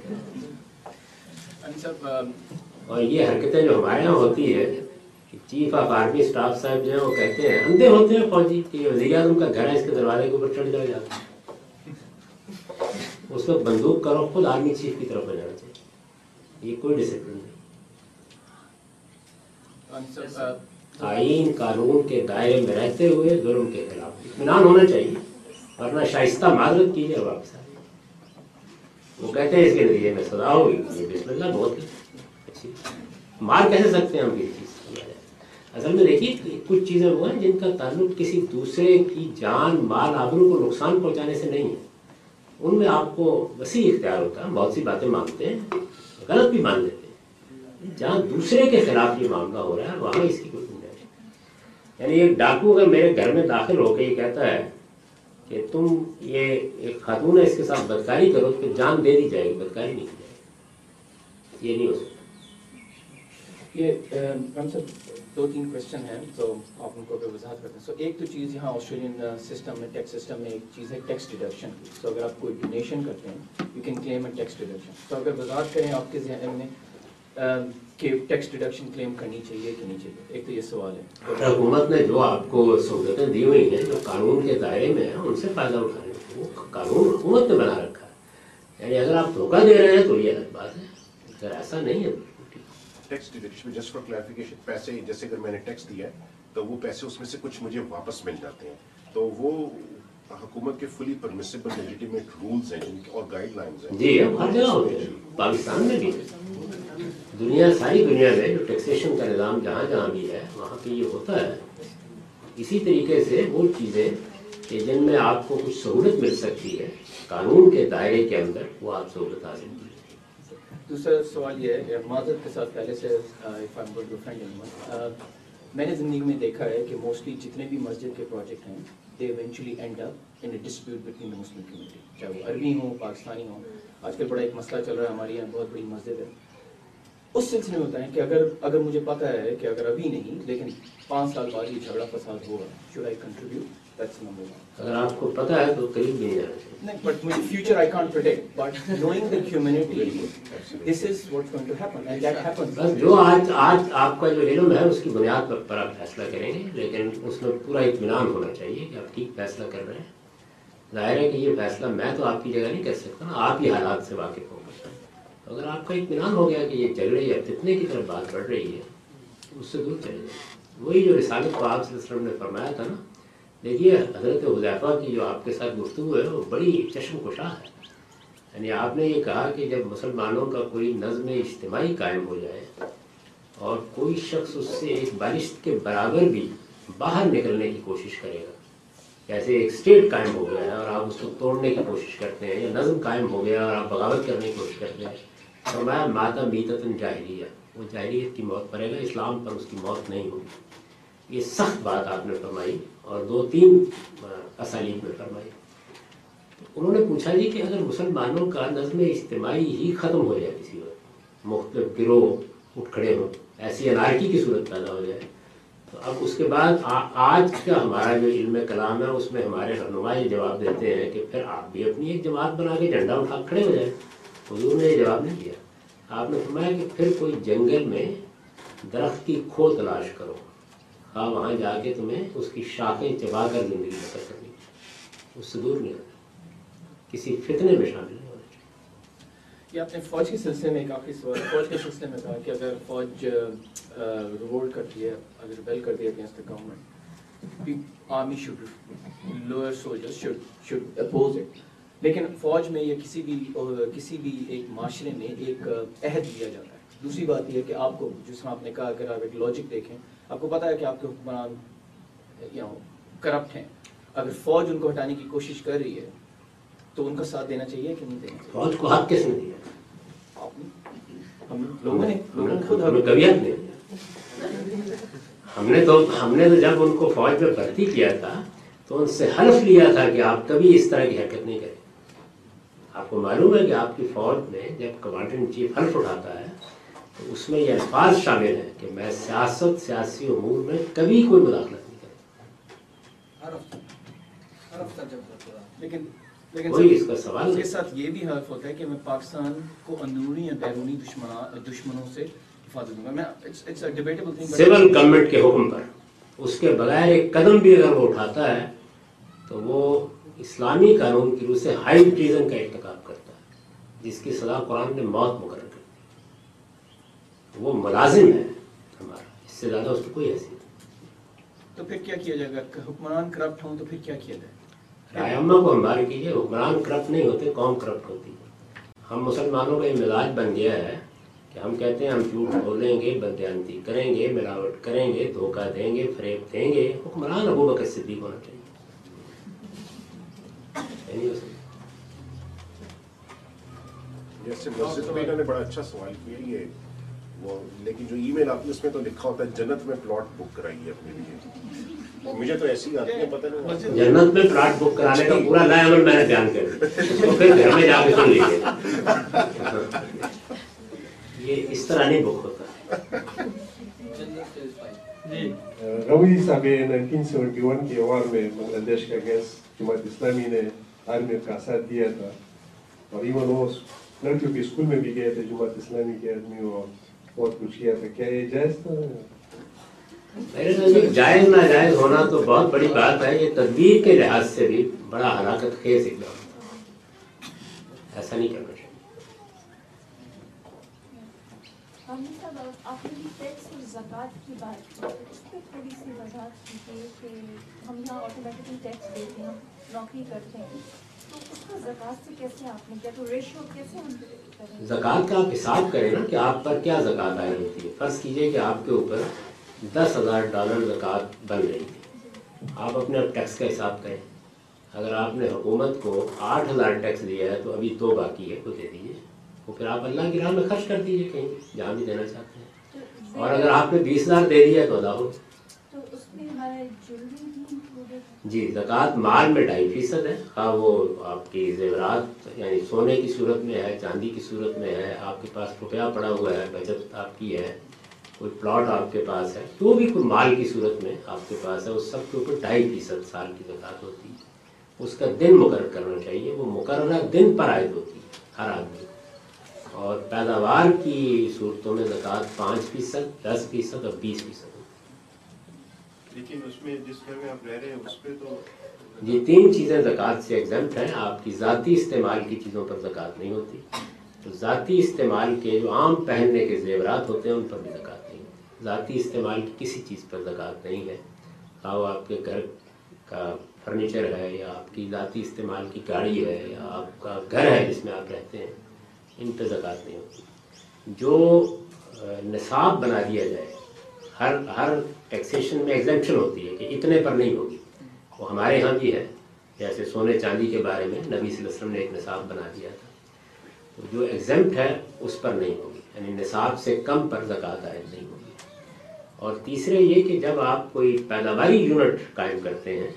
اور یہ حرکتیں جو ہمارے یہاں ہوتی ہے چیف آف آرمی اسٹاف صاحب جو ہیں وہ کہتے ہیں اندھے ہوتے ہیں فوجی کہ وزیر اعظم کا گھر ہے اس کے دروازے کے اوپر چڑھ جائے جاتا ہے اس وقت بندوق کرو خود آرمی چیف کی طرف ہو جانا چاہیے۔ یہ کوئی ڈسپلن نہیں۔ یعنی تعین قانون کے دائرے میں رہتے ہوئے ظلم کے خلاف اطمینان ہونا چاہیے۔ ورنہ شائستہ معذرت کیجیے واپس آپ وہ کہتے ہیں اس کے نتیجے میں سزا ہوگی یہ بسم اللہ بہت مار کیسے سکتے ہیں ہم کسی چیز اصل میں دیکھیے کچھ چیزیں وہ ہیں جن کا تعلق کسی دوسرے کی جان، مال، آبرو کو نقصان پہنچانے سے نہیں ہے۔ ان میں آپ کو وسیع اختیار ہوتا ہے بہت سی باتیں مانگتے ہیں، غلط بھی مان لیتے ہیں۔ جہاں دوسرے کے خلاف یہ معاملہ ہو رہا ہے، وہاں اس کی کوئی یعنی ایک ڈاکو اگر میرے گھر میں داخل ہو کے یہ کہتا ہے کہ تم یہ ایک خاتون ہے، اس کے ساتھ بدکاری کرو تو جان دے دی جائے گی، بدکاری نہیں کی جائے گی۔ یہ نہیں ہو سکتا۔ یہ دو تین کوشچن ہیں، تو آپ ان کو بھی وضاحت کرتے ہیں سو ایک تو چیز یہاں آسٹریلین سسٹم میں ٹیکس سسٹم میں ایک چیز ہے ٹیکس ڈیڈکشن کی۔ سو اگر آپ کوئی ڈونیشن کرتے ہیں you can claim a tax deduction تو اگر وضاحت کریں آپ کے ذہن میں کہ ٹیکس ڈیڈکشن کلیم کرنی چاہیے کہ نہیں چاہیے؟ ایک تو یہ سوال ہے۔ حکومت نے جو آپ کو سہولتیں دی ہوئی ہیں جو قانون کے دائرے میں ہیں ان سے فائدہ اٹھانے وہ قانون حکومت نے بنا رکھا ہے۔ یعنی اگر آپ دھوکہ دے رہے ہیں تو یہ الگ بات ہے۔ اگر ایسا نہیں ہے tax deduction just for clarification پیسے جیسے اگر میں نے ٹیکس دیا ہے تو وہ پیسے اس میں سے کچھ مجھے واپس مل جاتے ہیں۔ تو وہ حکومت کے فلی پرمیسیبل لیجیٹیمیٹ رولز ہیں اور گائیڈ لائنز ہیں۔ جی ہم ہر جگہ ہوتے ہیں پاکستان میں بھی دنیا ساری دنیا میں جو ٹیکسیشن کا نظام جہاں جہاں بھی ہے وہاں پہ یہ ہوتا ہے۔ اسی طریقے سے وہ چیزیں کہ جن میں آپ کو کچھ سہولت مل سکتی ہے قانون کے دائرے کے اندر وہ آپ سہولت حاصل کیجیے دوسرا سوال یہ ہے کہ معذرت کے ساتھ پہلے سے میں نے زندگی میں دیکھا ہے کہ موسٹلی جتنے بھی مسجد کے پروجیکٹ ہیں they eventually end up in dispute between the Muslim community چاہے وہ عربی ہوں، پاکستانی ہوں. آج کل بڑا ایک مسئلہ چل رہا ہے ہمارے یہاں، بہت بڑی مسجد ہے. اس سلسلے میں ہوتا ہے کہ اگر اگر مجھے پتہ ہے کہ اگر ابھی نہیں، لیکن پانچ سال بعد یہ جھگڑا فساد ہوگا شوڈ آئی کنٹریبیوٹ اگر آپ کو پتہ ہے تو قریب بھی نہیں جانا چاہیے نہیں بٹ مجھے future I can't predict but knowing the humanity this is what going to happen and that happen بس جو آج آج آپ کا جو علم ہے اس کی بنیاد پر پر آپ فیصلہ کریں گے لیکن اس میں پورا اطمینان ہونا چاہیے کہ آپ ٹھیک فیصلہ کر رہے ہیں۔ ظاہر ہے کہ یہ فیصلہ میں تو آپ کی جگہ نہیں کر سکتا نا آپ ہی حالات سے واقف ہوں گے۔ اگر آپ کا اطمینان ہو گیا کہ یہ چل رہی ہے فتنے کی طرف بات بڑھ رہی ہے اس سے دور چلے جائیں وہی جو رسالت کو آپ وسلم نے فرمایا تھا نا دیکھیے، حضرت حذیفہ کی جو آپ کے ساتھ گفتگو ہے، وہ بڑی چشم کشا ہے۔ یعنی آپ نے یہ کہا کہ جب مسلمانوں کا کوئی نظم اجتماعی قائم ہو جائے اور کوئی شخص اس سے ایک بارشت کے برابر بھی باہر نکلنے کی کوشش کرے گا، جیسے ایک اسٹیٹ قائم ہو گیا ہے اور آپ اس کو توڑنے کی کوشش کرتے ہیں یا نظم قائم ہو گیا اور آپ بغاوت کرنے کی کوشش کرتے ہیں، فرمایا ماتا میتتن جاہلیہ، وہ جاہلیت کی موت پڑے گا، اسلام پر اس کی موت نہیں ہوگی۔ یہ سخت بات آپ نے فرمائی۔ اور دو تین اسالیب میں فرمائی۔ انہوں نے پوچھا جی کہ اگر مسلمانوں کا نظم اجتماعی ہی ختم ہو جائے کسی وقت، مختلف گروہ اٹھ کھڑے ہوں، ایسی انارکی کی صورت پیدا ہو جائے، تو اب اس کے بعد آج کا ہمارا جو علم کلام ہے، اس میں ہمارے رہنما یہ جواب دیتے ہیں کہ پھر آپ بھی اپنی ایک جماعت بنا کے جھنڈا اٹھا کھڑے ہو جائیں۔ حضور نے یہ جواب نہیں دیا۔ آپ نے فرمایا کہ پھر کوئی جنگل میں درخت کی کھو تلاش کرو۔ ہاں وہاں جا کے تمہیں اس کی شاخیں چبا کر زندگی بسر کرنی اس سے دور نہیں ہونا کسی فتنے میں شامل نہیں ہونا چاہیے۔ یہ آپ نے فوج کے سلسلے میں ایک آخری سوال، فوج کے سلسلے میں کہا کہ اگر فوج ریوولٹ کرتی ہے، اگر ریبیل کرتی ہے against the government army should lower soldier should should oppose it لیکن فوج میں یا کسی بھی کسی بھی ایک معاشرے میں ایک عہد دیا جاتا ہے۔ دوسری بات یہ ہے کہ آپ کو، جس میں آپ نے کہا اگر آپ ایک لاجک دیکھیں آپ کو پتا ہے کہ آپ کے حکمران یو نو کرپٹ ہیں۔ اگر فوج ان کو ہٹانے کی کوشش کر رہی ہے تو ان کا ساتھ دینا چاہیے کہ نہیں دینا چاہیے؟ فوج کو حق کس نے دیا؟ ہم لوگوں نے لوگوں خود ہمیں ہم نے تو ہم نے تو جب ان کو فوج میں بھرتی کیا تھا تو ان سے حلف لیا تھا کہ آپ کبھی اس طرح کی حرکت نہیں کریں۔ آپ کو معلوم ہے کہ آپ کی فوج میں جب کمانڈر ان چیف حلف اٹھاتا ہے اس میں یہ الفاظ شامل ہیں کہ میں سیاست سیاسی امور میں کبھی کوئی مداخلت نہیں کروں لیکن لیکن وہی اس کا سوال اس کے ساتھ یہ بھی حلف ہوتا ہے کہ میں پاکستان کو اندرونی یا بیرونی دشمنوں سے حفاظت دوں گا۔ میں it's a debatable thing civil government کے حکم پر۔ اس کے بغیر ایک قدم بھی اگر وہ اٹھاتا ہے تو وہ اسلامی قانون کی روح سے ہائی ٹریزن کا ارتکاب کرتا ہے جس کی سزا قرآن نے موت مقرر کر وہ ملازم ہے ہمارا اس سے زیادہ اس کی کوئی حیثیت نہیں۔ تو پھر کیا کیا جائے گا؟ حکمران کرپٹ ہوں تو پھر کیا کیا جائے؟ رائے عامہ کو ہمارے کیجیے حکمران کرپٹ نہیں ہوتے قوم کرپٹ ہوتی ہے۔ ہم مسلمانوں کا یہ مزاج بن گیا ہے کہ ہم کہتے ہیں ہم جھوٹ بولیں گے بدیانتی کریں گے ملاوٹ کریں گے دھوکہ دیں گے فریب دیں گے۔ حکمران ابو بکر صدیق ہونا چاہیے۔ جیسے مسجد میں انہوں نے بڑا اچھا سوال کیا یہ وہ لیکن جو ای میل آتی ہے اس میں تو لکھا ہوتا ہے جنت میں پلاٹ بک کرائیے اپنے لیے۔ مجھے تو ایسی آتی ہے پتہ نہیں۔ جنت میں پلاٹ بک کرانے کا پورا نیا عمل میں نے بیان کر پھر گھر میں جا کے سن لیجیے یہ اس طرح نہیں بک ہوتا۔ روی صاحب 1971 کے وار میں بنگلہ دیش کا گیس جماعت اسلامی نے آرمی کا ساتھ دیا تھا۔ اور ایون وہ لڑکیوں کے اسکول میں بھی گئے تھے جماعت اسلامی کے آدمی اور کچھ کیا تھا کیا یہ جائز تھا جائز ناجائز ہونا تو بہت بڑی بات ہے یہ تدبیر کے لحاظ سے بھی بڑا ہلاکت خیز اقدام ایسا نہیں کرنا چاہیے۔ آپ نے ٹیکس اور زکوٰۃ کی بات کی۔ اس پہ تھوڑی سی وضاحت کیجیے کہ ہم یہاں آٹومیٹکلی ٹیکس دیتے ہیں نوکری کرتے ہیں۔ تو اس کا زکوٰۃ سے کیسے آپ نے کیا؟ تو ریشو کیسے ہم زکوٰۃ کا آپ حساب کریں نا کہ آپ پر کیا زکوٰۃ آئی ہوتی ہے۔ فرض کیجیے کہ آپ کے اوپر دس ہزار ڈالر زکوٰۃ بن رہی ہے۔ آپ اپنے ٹیکس کا حساب کریں۔ اگر آپ نے حکومت کو آٹھ ہزار ٹیکس دیا ہے تو ابھی دو باقی ہے وہ دے دیجیے وہ پھر آپ اللہ کی راہ میں خرچ کر دیجیے کہیں۔ جہاں بھی دینا چاہتے ہیں۔ اور اگر آپ نے بیس ہزار دے دیا تو ادا ہو جی زکوٰۃ مال میں ڈھائی فیصد ہے۔ خواہ وہ آپ کی زیورات یعنی سونے کی صورت میں ہے، چاندی کی صورت میں ہے، آپ کے پاس روپیہ پڑا ہوا ہے بچت آپ کی ہے، کوئی پلاٹ آپ کے پاس ہے، جو بھی کوئی مال کی صورت میں آپ کے پاس ہے، اس سب کے اوپر ڈھائی فیصد سال کی زکوٰۃ ہوتی ہے۔ اس کا دن مقرر کرنا چاہیے، وہ مقررہ دن پر عائد ہوتی ہے، ہر آدمی۔ اور پیداوار کی صورتوں میں زکوٰۃ پانچ فیصد، دس فیصد اور بیس فیصد۔ لیکن اس میں جس گھر میں آپ رہ رہے ہیں اس پہ تو یہ تین چیزیں زکوٰۃ سے ایگزمپٹ ہیں۔ آپ کی ذاتی استعمال کی چیزوں پر زکوٰۃ نہیں ہوتی۔ تو ذاتی استعمال کے جو عام پہننے کے زیورات ہوتے ہیں، ان پر بھی زکوٰۃ نہیں ہوتی۔ ذاتی استعمال کی کسی چیز پر زکوٰۃ نہیں ہے۔ خواہ وہ آپ کے گھر کا فرنیچر ہے یا آپ کی ذاتی استعمال کی گاڑی ہے یا آپ کا گھر ہے جس میں آپ رہتے ہیں، ان پہ زکوٰۃ نہیں ہوتی۔ جو نصاب بنا دیا جائے ہر ہر ٹیکسیشن میں ایگزمپشن ہوتی ہے کہ اتنے پر نہیں ہوگی۔ وہ ہمارے یہاں بھی ہے۔ جیسے سونے چاندی کے بارے میں نبی صلی اللہ علیہ وسلم نے ایک نصاب بنا دیا تھا۔ تو جو ایگزمپٹ ہے، اس پر نہیں ہوگی۔ یعنی نصاب سے کم پر زکوٰۃ عائد نہیں ہوگی۔ اور تیسرے یہ کہ جب آپ کوئی پیداواری یونٹ قائم کرتے ہیں،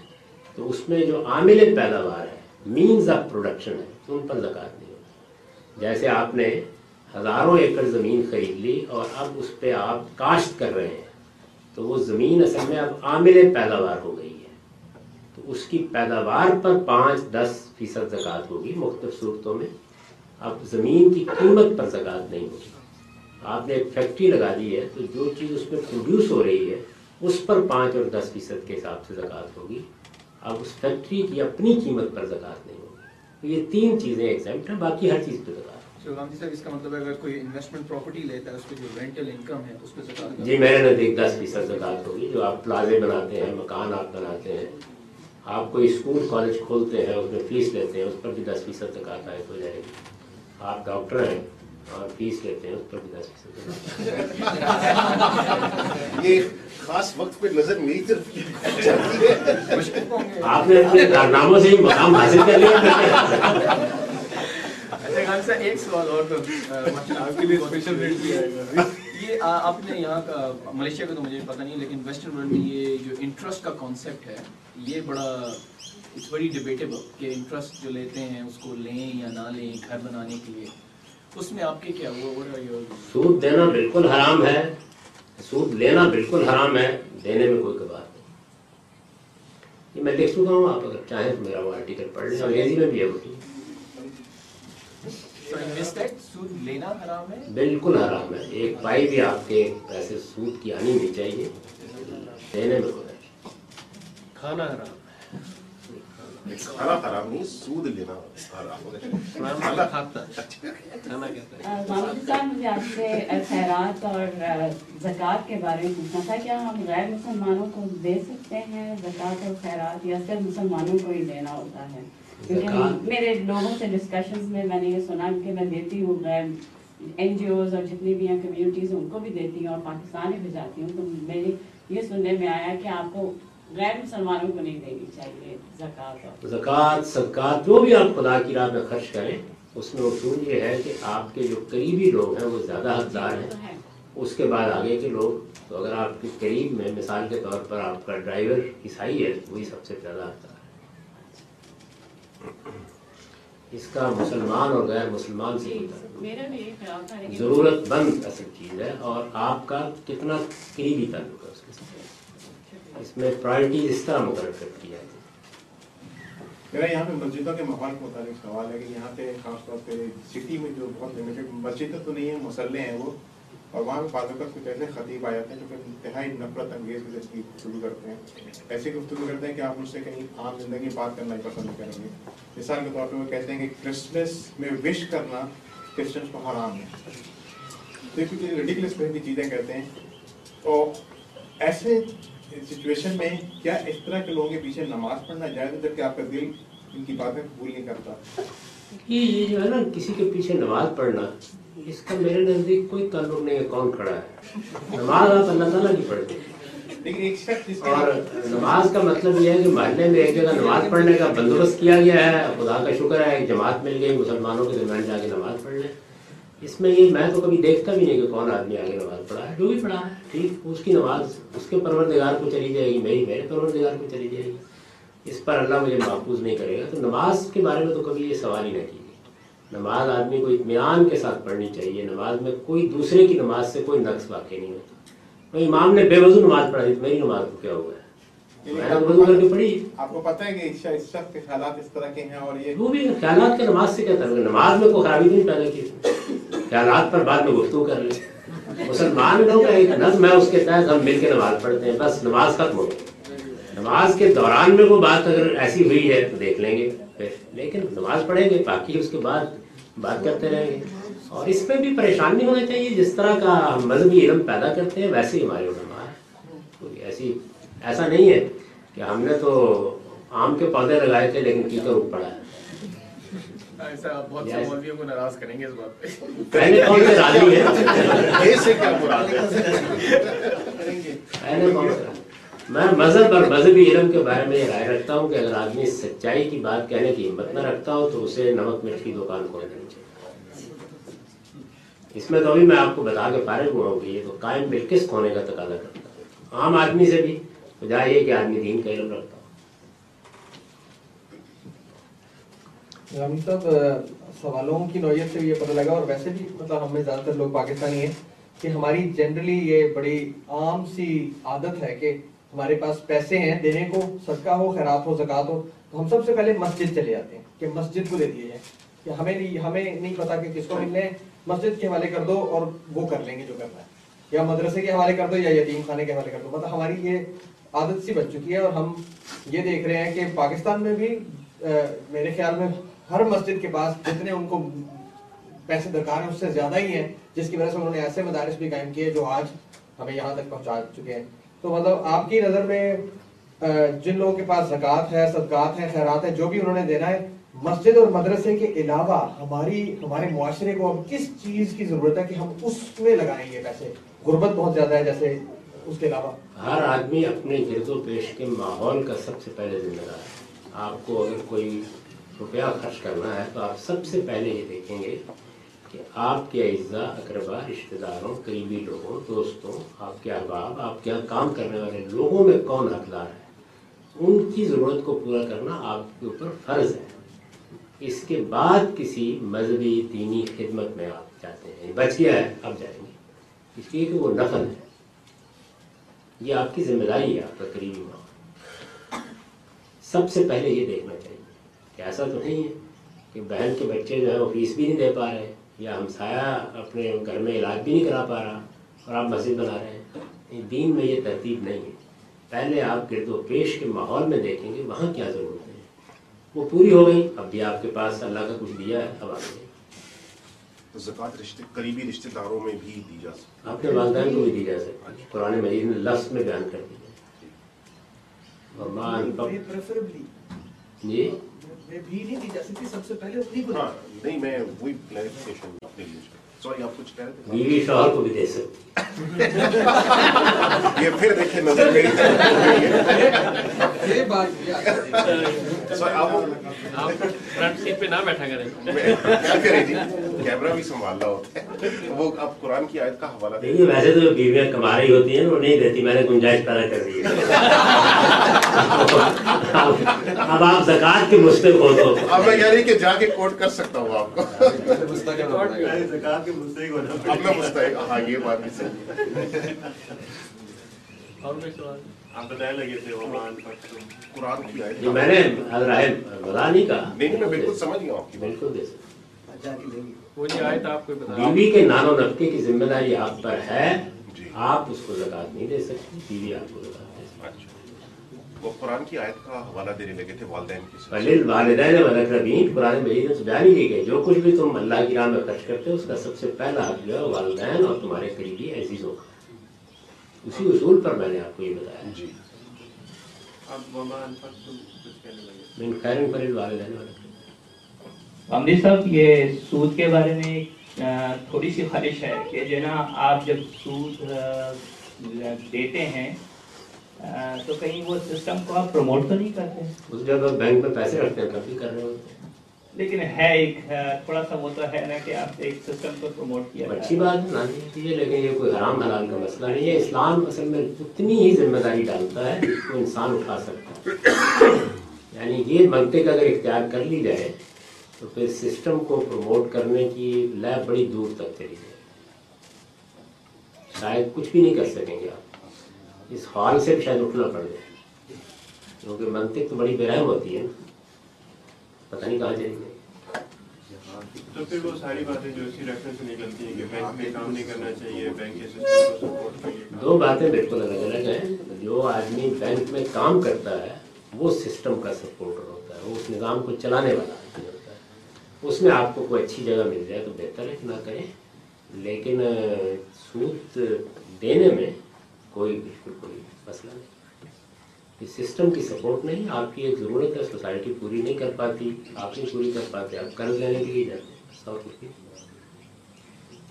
تو اس میں جو عامل پیداوار ہے مینز آف پروڈکشن ہے ان پر زکوٰۃ نہیں ہوگی۔ جیسے آپ نے ہزاروں ایکڑ زمین خرید لی اور اب اس پہ آپ کاشت کر رہے ہیں تو وہ زمین اصل میں اب عامل پیداوار ہو گئی ہے۔ تو اس کی پیداوار پر پانچ، دس فیصد زکوٰۃ ہوگی مختلف صورتوں میں۔ اب زمین کی قیمت پر زکوٰۃ نہیں ہوگی۔ آپ نے ایک فیکٹری لگا دی ہے تو جو چیز اس میں پروڈیوس ہو رہی ہے، اس پر پانچ اور دس فیصد کے حساب سے زکوٰۃ ہوگی۔ اب اس فیکٹری کی اپنی قیمت پر زکوٰۃ نہیں ہوگی۔ تو یہ تین چیزیں ایگزامپٹ ہیں، باقی ہر چیز پہ زکوٰۃ۔ So, گاندھی صاحب اس کا مطلب ہے اگر کوئی انویسٹمنٹ پراپرٹی لیتا ہے اس پہ جو رینٹل انکم ہے اس پہ زکوٰۃ جی میرے نزدیک دس فیصد زکوٰۃ ہوگی جو آپ پلازے بناتے ہیں مکان آپ بناتے ہیں۔ آپ کوئی اسکول کالج کھولتے ہیں اس میں فیس لیتے ہیں اس پر بھی دس فیصد زکوٰۃ عائد ہو جائے گی۔ آپ ڈاکٹر ہیں اور فیس لیتے ہیں اس پر بھی دس فیصد یہ خاص وقت پہ نظر میری طرف آپ نے اپنے کارناموں سے مقام حاصل کر لیا۔ ایک سوال اور تو آپ کے لیے اسپیشل ریٹ بھی آئے گا یہ آپ نے یہاں کا ملیشیا کا تو مجھے پتہ نہیں لیکن ویسٹرن ورلڈ میں یہ جو انٹرسٹ کا کانسیپٹ ہے یہ بڑا اٹس ویری ڈبیٹیبل کہ انٹرسٹ جو لیتے ہیں اس کو لیں یا نہ لیں گھر بنانے کے لیے اس میں آپ کے کیا وہ سود دینا بالکل حرام ہے سود لینا بالکل حرام ہے دینے میں کوئی کبار نہیں یہ میں لکھ چکا ہوں آپ اگر چاہیں تو میرا وہ آرٹیکل پڑھ لیں انگریزی میں بھی ہے وہ سود لینا حرام ہے بالکل حرام ہے۔ ایک پائی بھی آپ کے پیسے سود کی آنی نہیں چاہیے۔ دینے میں۔ کھانا حرام کھانا خراب نہیں سود لینا حرام مجھے آپ سے خیرات اور زکوٰۃ کے بارے میں پوچھنا تھا کیا ہم غیر مسلمانوں کو دے سکتے ہیں زکوٰۃ اور خیرات یا صرف مسلمانوں کو ہی دینا ہوتا ہے؟ میرے لوگوں سے ڈسکشنز میں میں نے یہ سنا کہ میں دیتی ہوں غیر این جی اوز اور جتنی بھی ہیں کمیونٹیز ان کو بھی دیتی ہوں اور پاکستان بھی بھیجاتی ہوں تو میری یہ سننے میں آیا کہ آپ کو غیر مسلمانوں کو نہیں دینی چاہیے زکوٰۃ زکوٰۃ صدقات جو بھی آپ خدا کی راہ میں خرچ کریں اس میں اصول یہ ہے کہ آپ کے جو قریبی لوگ ہیں وہ زیادہ حقدار ہیں اس کے بعد آگے کے لوگ تو اگر آپ کے قریب میں مثال کے طور پر آپ کا ڈرائیور عیسائی ہے وہی سب سے زیادہ ہے اس کا مسلمان اور غیر مسلمان سے کوئی تعلق نہیں۔ میرا بھی یہی خیال تھا لیکن ضرورت بند اصل چیز ہے اور آپ کا کتنا قریبی تعلق ہے اس کے ساتھ۔ اس میں پرائرٹی اس طرح مقرر کرتی ہے۔ میرا یہاں پہ مسجدوں کے ماحول کے متعلق سوال ہے کہ یہاں پہ خاص طور پہ سٹی میں جو بہت لمیٹڈ مسجدیں تو نہیں ہیں مسلح ہیں وہ۔ اور وہاں پہ بعض اوقات کچھ ایسے خطیب آ جاتے ہیں جو کہ انتہائی نفرت انگیز قسم کی گفتگو کرتے ہیں۔ ایسی گفتگو کرتے ہیں کہ آپ مجھ سے کہیں عام زندگی میں بات کرنا ہی پسند کریں گے۔ مثال کے طور پہ وہ کہتے ہیں کہ کرسمس میں وش کرنا کرسچنس کو حرام ہے۔ تو یہ کچھ ریڈیکلس قسم کی چیزیں کہتے ہیں۔ تو ایسے سچویشن میں کیا اس طرح کے لوگوں کے پیچھے نماز پڑھنا جائز ہے جبکہ آپ کا دل ان کی باتیں قبول نہیں کرتا؟ یہ جو ہے نا، کسی کے پیچھے نماز پڑھنا اس کا میرے نزدیک کوئی تعلق نہیں ہے کون کھڑا ہے؟ نماز آپ اللہ تعالیٰ کی پڑھتے اور نماز کا مطلب یہ ہے کہ محلے میں ایک جگہ نماز پڑھنے کا بندوبست کیا گیا ہے خدا کا شکر ہے ایک جماعت مل گئی مسلمانوں کے درمیان جا کے نماز پڑھ لیں اس میں یہ میں تو کبھی دیکھتا بھی نہیں کہ کون آدمی آگے نماز پڑھا ہے۔ جو بھی پڑھا ہے۔ ٹھیک اس کی نماز اس کے پروردگار کو چلی جائے گی میری میرے پروردگار کو چلی جائے گی۔ اس پر اللہ مجھے محفوظ نہیں کرے گا۔ تو نماز کے بارے میں تو کبھی یہ سوال ہی نہ کیجیے۔ نماز آدمی کو اطمینان کے ساتھ پڑھنی چاہیے نماز میں کوئی دوسرے کی نماز سے کوئی نقص واقع نہیں ہوتا۔ تو امام نے بے وضو نماز پڑھا دی تو میری نماز کو کیا ہوا ہے؟ آپ کو پتہ کہ شخص- کے خیالات اس طرح کے ہیں اور یہ وہ بھی خیالات نماز سے کیا تعلق نماز میں کوئی خرابی نہیں پیدا کی خیالات پر بعد میں گفتگو کر لیں۔ مسلمان لوگ ایک نظم ہے اس کے تحت ہم مل کے نماز پڑھتے ہیں بس نماز ختم ہو نماز کے دوران میں وہ بات اگر ایسی ہوئی ہے تو دیکھ لیں گے۔ لیکن نماز پڑھیں گے باقی اس کے بعد بات کرتے رہیں گے اور اس میں بھی پریشان نہیں ہونا چاہیے۔ جس طرح کا ہم مذہبی علم پیدا کرتے ہیں ویسے ہی ہمارے علماء ہیں۔ کوئی ایسی ایسا نہیں ہے کہ ہم نے تو آم کے پودے لگائے تھے لیکن کیکر اگ پڑا ہے۔ ایسا آپ بہت سے مولویوں کو ناراض کریں گے اس بات پہ۔ پہلے کون سے راضی ہے؟ میں مذہب اور مذہبی علم کے بارے میں یہ رائے رکھتا ہوں کہ اگر آدمی سچائی کی بات کہنے کی ہمت نہ رکھتا ہو تو اسے نمک مرچ کی دکان کھول دینی چاہیے اس میں تو ابھی میں آپ کو بتا کے فارغ ہوا ہوں کہ یہ تو قائم بالکش ہونے کا تقاضا کرتا ہے۔ عام آدمی سے بھی وجہ یہ کہ آدمی دین کا علم رکھتا ہو۔ رام صاحب سوالوں کی نوعیت سے بھی یہ پتہ لگا اور ویسے بھی مطلب ہم میں زیادہ تر لوگ پاکستانی ہیں کہ ہماری جنرلی یہ بڑی عام سی عادت ہے کہ ہمارے پاس پیسے ہیں، دینے کو، صدقہ ہو، خیرات ہو، زکوٰۃ ہو، تو ہم سب سے پہلے مسجد چلے جاتے ہیں کہ مسجد کو دے دیے جائیں۔ کہ ہمیں نہیں ہمیں نہیں پتا کہ کس کو ملنے ہیں مسجد کے حوالے کر دو اور وہ کر لیں گے جو کرنا ہے۔ یا مدرسے کے حوالے کر دو یا یتیم خانے کے حوالے کر دو۔ مطلب ہماری یہ عادت سی بن چکی ہے اور ہم یہ دیکھ رہے ہیں کہ پاکستان میں بھی میرے خیال میں ہر مسجد کے پاس جتنے ان کو پیسے درکار ہیں، اس سے زیادہ ہی ہیں، جس کی وجہ سے انہوں نے ایسے مدارس بھی قائم کیے جو آج ہمیں یہاں تک پہنچا چکے ہیں۔ تو مطلب آپ کی نظر میں جن لوگوں کے پاس زکوٰۃ ہے، صدقات ہے خیرات ہے جو بھی انہوں نے دینا ہے، مسجد اور مدرسے کے علاوہ ہماری، ہمارے معاشرے کو اب کس چیز کی ضرورت ہے کہ ہم اس میں لگائیں گے پیسے؟ غربت بہت زیادہ ہے جیسے اس کے علاوہ۔ ہر آدمی اپنے گرد و پیش کے ماحول کا سب سے پہلے ذمہ دار ہے۔ آپ کو اگر کوئی روپیہ خرچ کرنا ہے تو آپ سب سے پہلے یہ دیکھیں گے کہ آپ کے اعزا اقربا رشتہ داروں، قریبی لوگوں، دوستوں، آپ کے احباب، آپ کے یہاں کام کرنے والے لوگوں میں کون حقدار ہے؟ ان کی ضرورت کو پورا کرنا آپ کے اوپر فرض ہے۔ اس کے بعد کسی مذہبی، دینی خدمت میں آپ جاتے ہیں۔ یعنی بچ گیا ہے، اب جائیں گے۔ اس لیے کہ وہ نفل ہے۔ یہ آپ کی ذمہ داری ہے، آپ کا قریبی ماحول سب سے پہلے یہ دیکھنا چاہیے کہ ایسا تو نہیں ہے کہ بہن کے بچے جو ہیں وہ فیس بھی نہیں دے پا رہے۔ یا ہمسایہ اپنے گھر میں علاج بھی نہیں کرا پا رہا اور آپ مسجد بنا رہے ہیں۔ دین میں یہ ترتیب نہیں ہے۔ پہلے آپ گرد و پیش کے ماحول میں دیکھیں گے وہاں کیا ضرورت ہے۔ وہ پوری ہو گئی۔ اب بھی آپ کے پاس اللہ کا کچھ دیا ہے۔ اب آگے۔ تو زکوٰۃ رشتے قریبی رشتے داروں میں بھی دی جا سکتی اپنے والدین کو بھی دی جا سکتی ہے۔ قرآن مجید نے لفظ میں بیان کر دی ہے اور ماں پریفریبلی جی؟ بھی نہیں دی جا سکتی سب سے پہلے اپنی کو نہیں میں وہی کلیریفیکیشن اپنے لیے سوری آپ کچھ کہہ رہے تھے بیوی شوہر کو بھی دے سکتی یہ پھر دیکھیں نظر میری یہ بات سوری آپ آپ فرنٹ سیٹ پہ نہ بیٹھا کریں کیا کریں جی کیمرہ بھی سنبھالنا ہوتا ہے۔ وہ اب قرآن کی آیت کا حوالہ دیکھیے ویسے تو بیویاں کما رہی ہوتی ہیں وہ نہیں دیتی میں نے گنجائش پیدا کر دی ہے۔ اب آپ زکات کے مستحق ہو تو۔ اب میں یعنی کہ جا کے کوٹ کر سکتا ہوں آپ کو۔ مستحق اب میں مستحق۔ ہاں یہ بات بھی صحیح میں نے حضرت بلا نہیں کہا۔ نہیں میں بالکل سمجھ گیا آپ کی بالکل دے سکتا بی بی کے نان و نفقے کی ذمہ داری آپ پر ہے جی۔ آپ اس کو زکات نہیں دے سکتی بی آپ کو زکات دے سکتی۔ اچھا۔ وہ قرآن کی آیت کا حوالہ دینے لگے تھے والدین کی بھلے والدین والدین قرآن مجید نے سجا نہیں گئے جو کچھ بھی تم اللہ کی راہ میں خرچ کرتے ہو اس کا سب سے پہلا حق جو ہے والدین اور تمہارے قریبی عزیزوں کا۔ اسی اصول پر میں نے آپ کو یہ بتایا۔ جی۔ اب من خیرن پر والدین والدین امدی صاحب یہ سود کے بارے میں تھوڑی سی خواہش ہے کہ جو نا آپ جب سود دیتے ہیں تو کہیں وہ سسٹم کو آپ پروموٹ تو نہیں کرتے؟ اس جگہ بینک میں پیسے رکھتے ہیں کافی کر رہے ہوتے ہیں۔ لیکن ہے ایک تھوڑا سا وہ تو ہے نا کہ آپ ایک سسٹم کو پروموٹ کیا اچھی بات ہے چاہیے لیکن یہ کوئی حرام حلال کا مسئلہ نہیں ہے۔ اسلام اصل میں اتنی ہی ذمہ داری ڈالتا ہے جس کو انسان اٹھا سکتا ہے۔ یعنی یہ منطق اگر اختیار کر لی جائے تو پھر سسٹم کو پروموٹ کرنے کی لیب بڑی دور تک چلی جائے شاید کچھ بھی نہیں کر سکیں گے آپ۔ اس ہال سے شاید اٹھنا پڑ جائے۔ کیونکہ منطق تو بڑی بیرائم ہوتی ہے نا۔ پتہ نہیں کہاں جائیں گے تو پھر وہ ساری باتیں جو اسی سے نکلتی ہیں کہ بینک میں کام نہیں کرنا چاہیے دو باتیں بالکل الگ الگ ہیں۔ جو آدمی بینک میں کام کرتا ہے وہ سسٹم کا سپورٹر ہوتا ہے وہ اس نظام کو چلانے والا ہے۔ اس میں آپ کو کوئی اچھی جگہ مل جائے تو بہتر ہے، نہ کریں۔ لیکن سود دینے میں کوئی بالکل کوئی مسئلہ نہیں۔ یہ سسٹم کی سپورٹ نہیں، آپ کی ایک ضرورت ہے، سوسائٹی پوری نہیں کر پاتی، آپ نہیں پوری کر پاتے، آپ قرض لینے کے لیے جاتے ہیں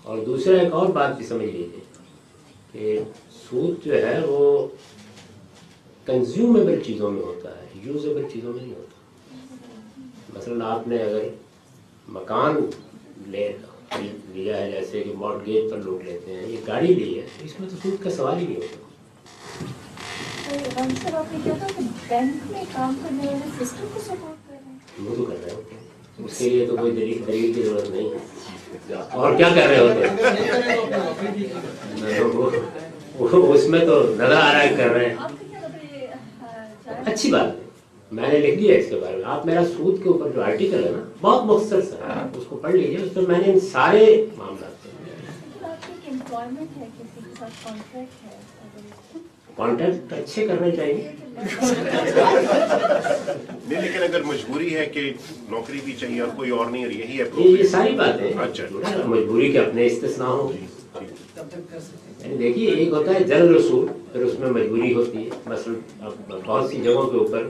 اور دوسرا ایک اور بات بھی سمجھ لیجیے کہ سود جو ہے، وہ کنزیومیبل چیزوں میں ہوتا ہے یوزیبل چیزوں میں نہیں ہوتا۔ مثلا آپ نے اگر مکان لیا ہے جیسے کہ مارڈگیج پر لوگ لیتے ہیں یہ گاڑی لی ہے۔ اس میں تو سود کا سوال ہی نہیں ہوتا۔ وہ تو کر رہے ہیں۔ اس کے لیے تو کوئی دلیل کی ضرورت نہیں ہے۔ اور کیا کر رہے ہوتے اس میں تو نظر آ رہا ہے کر رہے ہیں۔ اچھی بات۔ میں نے لکھ دیا اس کے بارے میں۔ آپ میرا سود کے اوپر جو آرٹیکل ہے نا بہت مختصر سا ہاں۔ اس کو پڑھ لیجیے اس میں میں نے ان سارے معاملات کانٹیکٹ اچھے کرنے چاہیے۔ نہیں لیکن اگر مجبوری ہے کہ نوکری بھی چاہیے اور کوئی اور نہیں اور یہی ہے یہ ساری بات ہے۔ اچھا، اچھا۔ ہاں، مجبوری کے اپنے استثنا ہوں۔ جی، جی۔ یعنی دیکھیے ایک ہوتا ہے جلد رسول پھر اس میں مجبوری ہوتی ہے۔ مثلا بہت سی جگہوں کے اوپر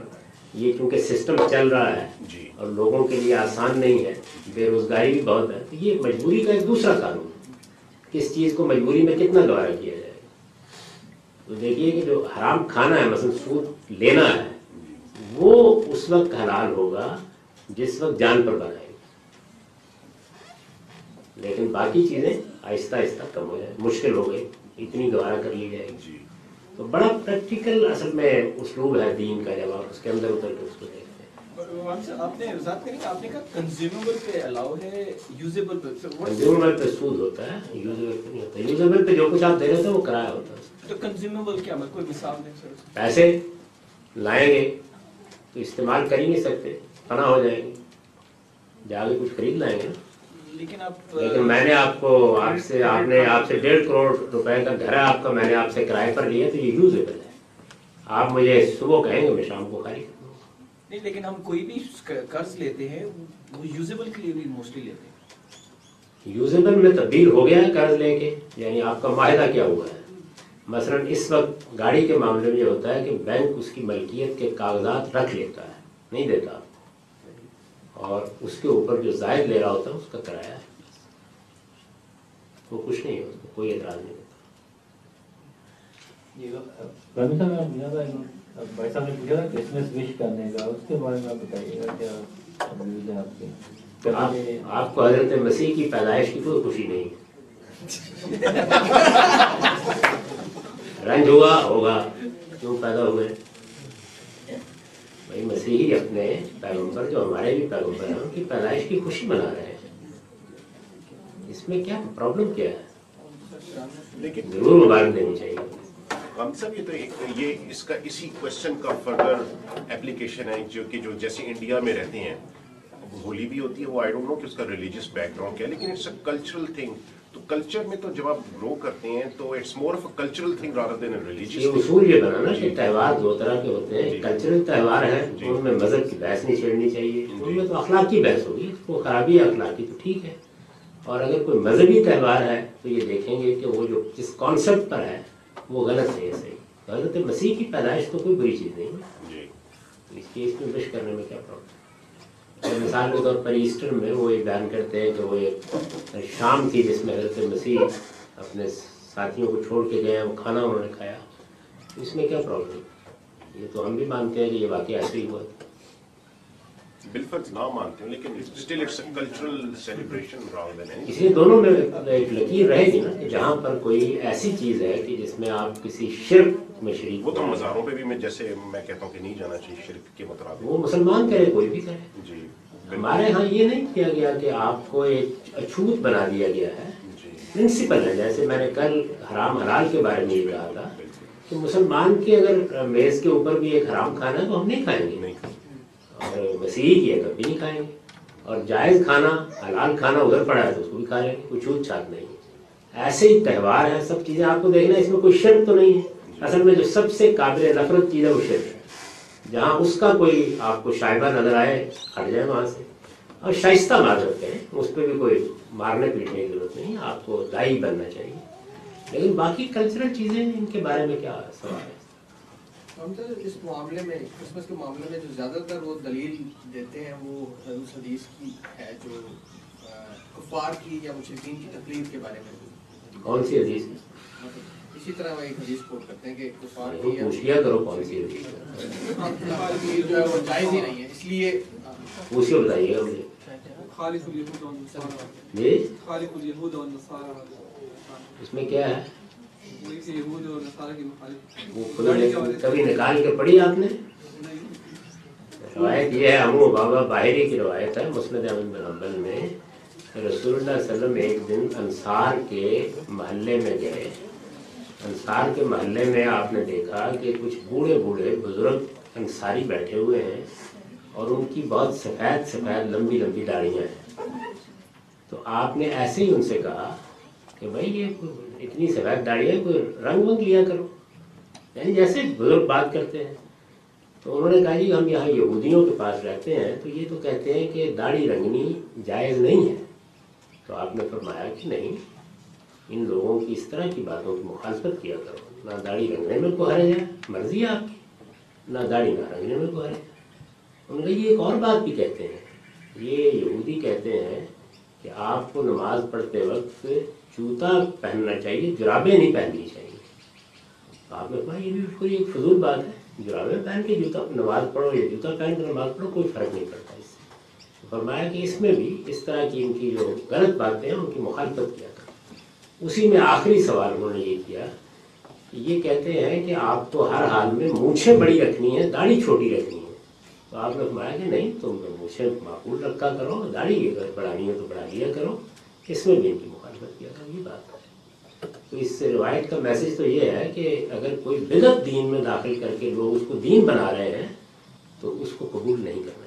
یہ چونکہ سسٹم چل رہا ہے جی۔ اور لوگوں کے لیے آسان نہیں ہے بے روزگاری بھی بہت ہے تو یہ مجبوری کا ایک دوسرا قانون ہے کس چیز کو مجبوری میں کتنا دوبارہ کیا جائے۔ تو دیکھیے کہ جو حرام کھانا ہے مثلا سود لینا ہے وہ اس وقت حلال ہوگا جس وقت جان پر بنائے۔ گی لیکن باقی چیزیں آہستہ آہستہ کم ہو جائے مشکل ہو گئی اتنی دوبارہ کر لی جائے۔ گی تو بڑا پریکٹیکل اصل میں اسلوب ہے دین کا جب آپ اس کے اندر اتر کے اس کو دیکھتے ہیں۔ آپ نے وضاحت کنزیومیبل پہ الاؤ ہے یوزیبل پہ. سود ہوتا ہے یوزیبل پہ نہیں ہوتا۔ یوزیبل پہ جو کچھ آپ دے رہے تھے وہ کرایہ ہوتا ہے۔ تو کنزیومیبل کیا مطلب کوئی مثال دیں سر پیسے لائیں گے تو استعمال کر ہی نہیں سکتے فنا ہو جائیں گے۔ جا کے کچھ خرید لائیں گے نا۔ لیکن میں نے آپ کو آپ سے آپ نے آپ سے ڈیڑھ کروڑ روپے کا گھر ہے آپ کا میں نے آپ سے کرائے پر لیا تو یہ یوزیبل ہے۔ آپ مجھے صبح کہیں گے میں شام کو خالی۔ نہیں لیکن ہم کوئی بھی قرض لیتے ہیں وہ یوزیبل کے لیے بھی موسٹلی لیتے ہیں۔ یوزیبل میں تبدیل ہو گیا ہے قرض لے کے یعنی آپ کا معاہدہ کیا ہوا ہے؟ مثلا اس وقت گاڑی کے معاملے میں یہ ہوتا ہے کہ بینک اس کی ملکیت کے کاغذات رکھ لیتا ہے نہیں دیتا۔ اور اس کے اوپر جو زائد لے رہا ہوتا ہے اس کا کرایہ ہے۔ وہ کچھ نہیں ہوتا کوئی اعتراض نہیں ہوتا۔ آپ کو حضرت مسیح کی پیدائش کی کوئی خوشی نہیں ہے۔ رنج ہوا ہوگا کیوں پیدا ہوئے؟ بھائی مسیحی اپنے پیغمبر جو ہمارے بھی پیغمبر ہیں ان کی پیدائش کی خوشی منا رہے ہیں اس میں کیا پرابلم کیا ہے لیکن ضرور مبارک دینی چاہیے غامدی صاحب یہ تو ایک یہ اس کا اسی کوشچن کا فردر اپلیکیشن ہے جو کہ جو جیسے انڈیا میں رہتے ہیں ہولی بھی ہوتی ہے وہ آئی ڈونٹ نو کہ اس کا ریلیجیس بیک گراؤنڈ کیا ہے لیکن اٹس اے کلچرل تھنگ تو کلچر میں تو جب آپ گرو کرتے ہیں تو it's more of cultural thing rather than religious یہ اصول یہ بنا نا کہ تہوار دو طرح کے ہوتے ہیں کلچرل تہوار ہے ان میں مذہب کی بحث نہیں چھیڑنی چاہیے ان میں تو اخلاقی بحث ہوگی کو خرابی ہے اخلاقی تو ٹھیک ہے۔ اور اگر کوئی مذہبی تہوار ہے تو یہ دیکھیں گے کہ وہ جو جس کانسیپٹ پر ہے وہ غلط ہے صحیح۔ حضرت مسیح کی پیدائش تو کوئی بری چیز نہیں ہے۔ اس کی اس میں وش کرنے میں کیا پرابلم مثال کے طور پر ایسٹر میں وہ یہ بیان کرتے ہیں کہ وہ ایک شام تھی جس میں حضرت مسیح اپنے ساتھیوں کو چھوڑ کے گئے وہ کھانا انہوں نے کھایا۔ اس میں کیا پرابلم یہ تو ہم بھی مانتے ہیں کہ یہ واقعہ ایسے ہی ہوا۔ بالفرض نہ مانتے ہیں لیکن still it's a cultural celebration rather than اس لیے دونوں میں ایک لکیر رہے گی نا جہاں پر کوئی ایسی چیز ہے کہ جس میں آپ کسی شرک میں شریک وہ تو مزاروں پہ بھی میں جیسے میں کہتا ہوں کہ نہیں جانا چاہیے شرک کے مطابق۔ وہ مسلمان کرے کوئی بھی کرے۔ جی ہمارے ہاں یہ نہیں کیا گیا کہ آپ کو ایک اچھوت بنا دیا گیا ہے۔ پرنسپل ہے جیسے میں نے کل حرام حلال کے بارے میں یہ کہا تھا۔ کہ مسلمان کے اگر میز کے اوپر بھی ایک حرام کھانا ہے تو ہم نہیں کھائیں گے۔ اور مسیحی کی ہے تو بھی نہیں کھائیں گے۔ اور جائز کھانا حلال کھانا ادھر پڑا ہے تو اس کو بھی کھا لیں گے کوئی چھوت چھات نہیں۔ ایسے ہی تہوار ہیں سب چیزیں آپ کو دیکھنا اس میں کوئی شرک تو نہیں ہے۔ اصل میں جو سب سے قابل نفرت چیز ہے وہ شرک ہے۔ جہاں اس کا کوئی آپ کو شائبہ نظر آئے ہٹ جائے وہاں سے۔ اور شائستہ معذرت کریں اس پہ بھی کوئی مارنے پیٹنے کی ضرورت نہیں آپ کو دائی بننا چاہیے۔ لیکن باقی کلچرل چیزیں ان کے بارے میں کیا سوال ہے؟ ہم تو اس معاملے میں کرسمس کے معاملے میں جو زیادہ تر وہ دلیل دیتے ہیں وہ اس حدیث کی ہے جو کفار کی یا مشرقین کی تقلید کے بارے میں۔ کون سی حدیث اسی طرح وہ ایک حدیث کوٹ کرتے ہیں کہ کفار کی یا پوچھ لیا کرو کون سی حدیث تقلید جو ہے وہ جائز ہی نہیں ہے اس لیے بتائیے گا مجھے۔ خالق والنصارى جی خالق والنصارى اس میں کیا ہے؟ وہی سے یہود اور نصارى کی مخالف۔ وہ خدا نے کبھی نکال کے پڑھی آپ نے؟ روایت یہ ہے امو بابا باہری کی روایت ہے مسند احمد بن حنبل میں۔ رسول اللہ صلی اللہ علیہ وسلم ایک دن انصار کے محلے میں گئے۔ انصار کے محلے میں آپ نے دیکھا کہ کچھ بوڑھے بوڑھے بزرگ انصاری بیٹھے ہوئے ہیں اور ان کی بہت سفید سفید لمبی لمبی داڑیاں ہیں۔ تو آپ نے ایسے ہی ان سے کہا کہ بھائی یہ اتنی سفید داڑیاں کوئی رنگ ونگ لیا کرو۔ یعنی جیسے بزرگ بات کرتے ہیں۔ تو انہوں نے کہا جی ہم یہاں یہودیوں کے پاس رہتے ہیں، تو یہ تو کہتے ہیں کہ داڑھی رنگنی جائز نہیں ہے۔ تو آپ نے فرمایا کہ نہیں ان لوگوں کی اس طرح کی باتوں کی مخالفت کیا کرو۔ نہ داڑھی رنگنے میں کوئی حرج ہے مرضی ہے آپ کی۔ نہ داڑھی نہ رنگنے میں کوئی حرج ہے انہوں یہ ایک اور بات بھی کہتے ہیں۔ یہ یہودی کہتے ہیں کہ آپ کو نماز پڑھتے وقت جوتا پہننا چاہیے جرابیں نہیں پہننی چاہیے۔ آپ نے کہا یہ بھی کوئی ایک فضول بات ہے جرابیں پہن کے جوتا نماز پڑھو یا جوتا پہن کے نماز پڑھو، کوئی فرق نہیں پڑتا اس سے۔ فرمایا کہ اس میں بھی اس طرح کی ان کی جو غلط باتیں ہیں، ان کی مخالفت کیا۔ تھا اسی میں آخری سوال انہوں نے یہ کیا کہ یہ کہتے ہیں کہ آپ کو ہر حال میں مونچھیں بڑی رکھنی ہے داڑھی چھوٹی رکھنی ہے تو آپ نے فرمایا کہ نہیں، تم مونچھیں معقول رکھا کرو، داڑھی اگر بڑھانی ہے تو بڑھا لیا کرو۔ اس میں بھی ان کی مخالفت کیا تھا، یہ بات ہے۔ تو اس روایت کا میسج تو یہ ہے کہ اگر کوئی بدت دین میں داخل کر کے لوگ اس کو دین بنا رہے ہیں تو اس کو قبول نہیں کرنا۔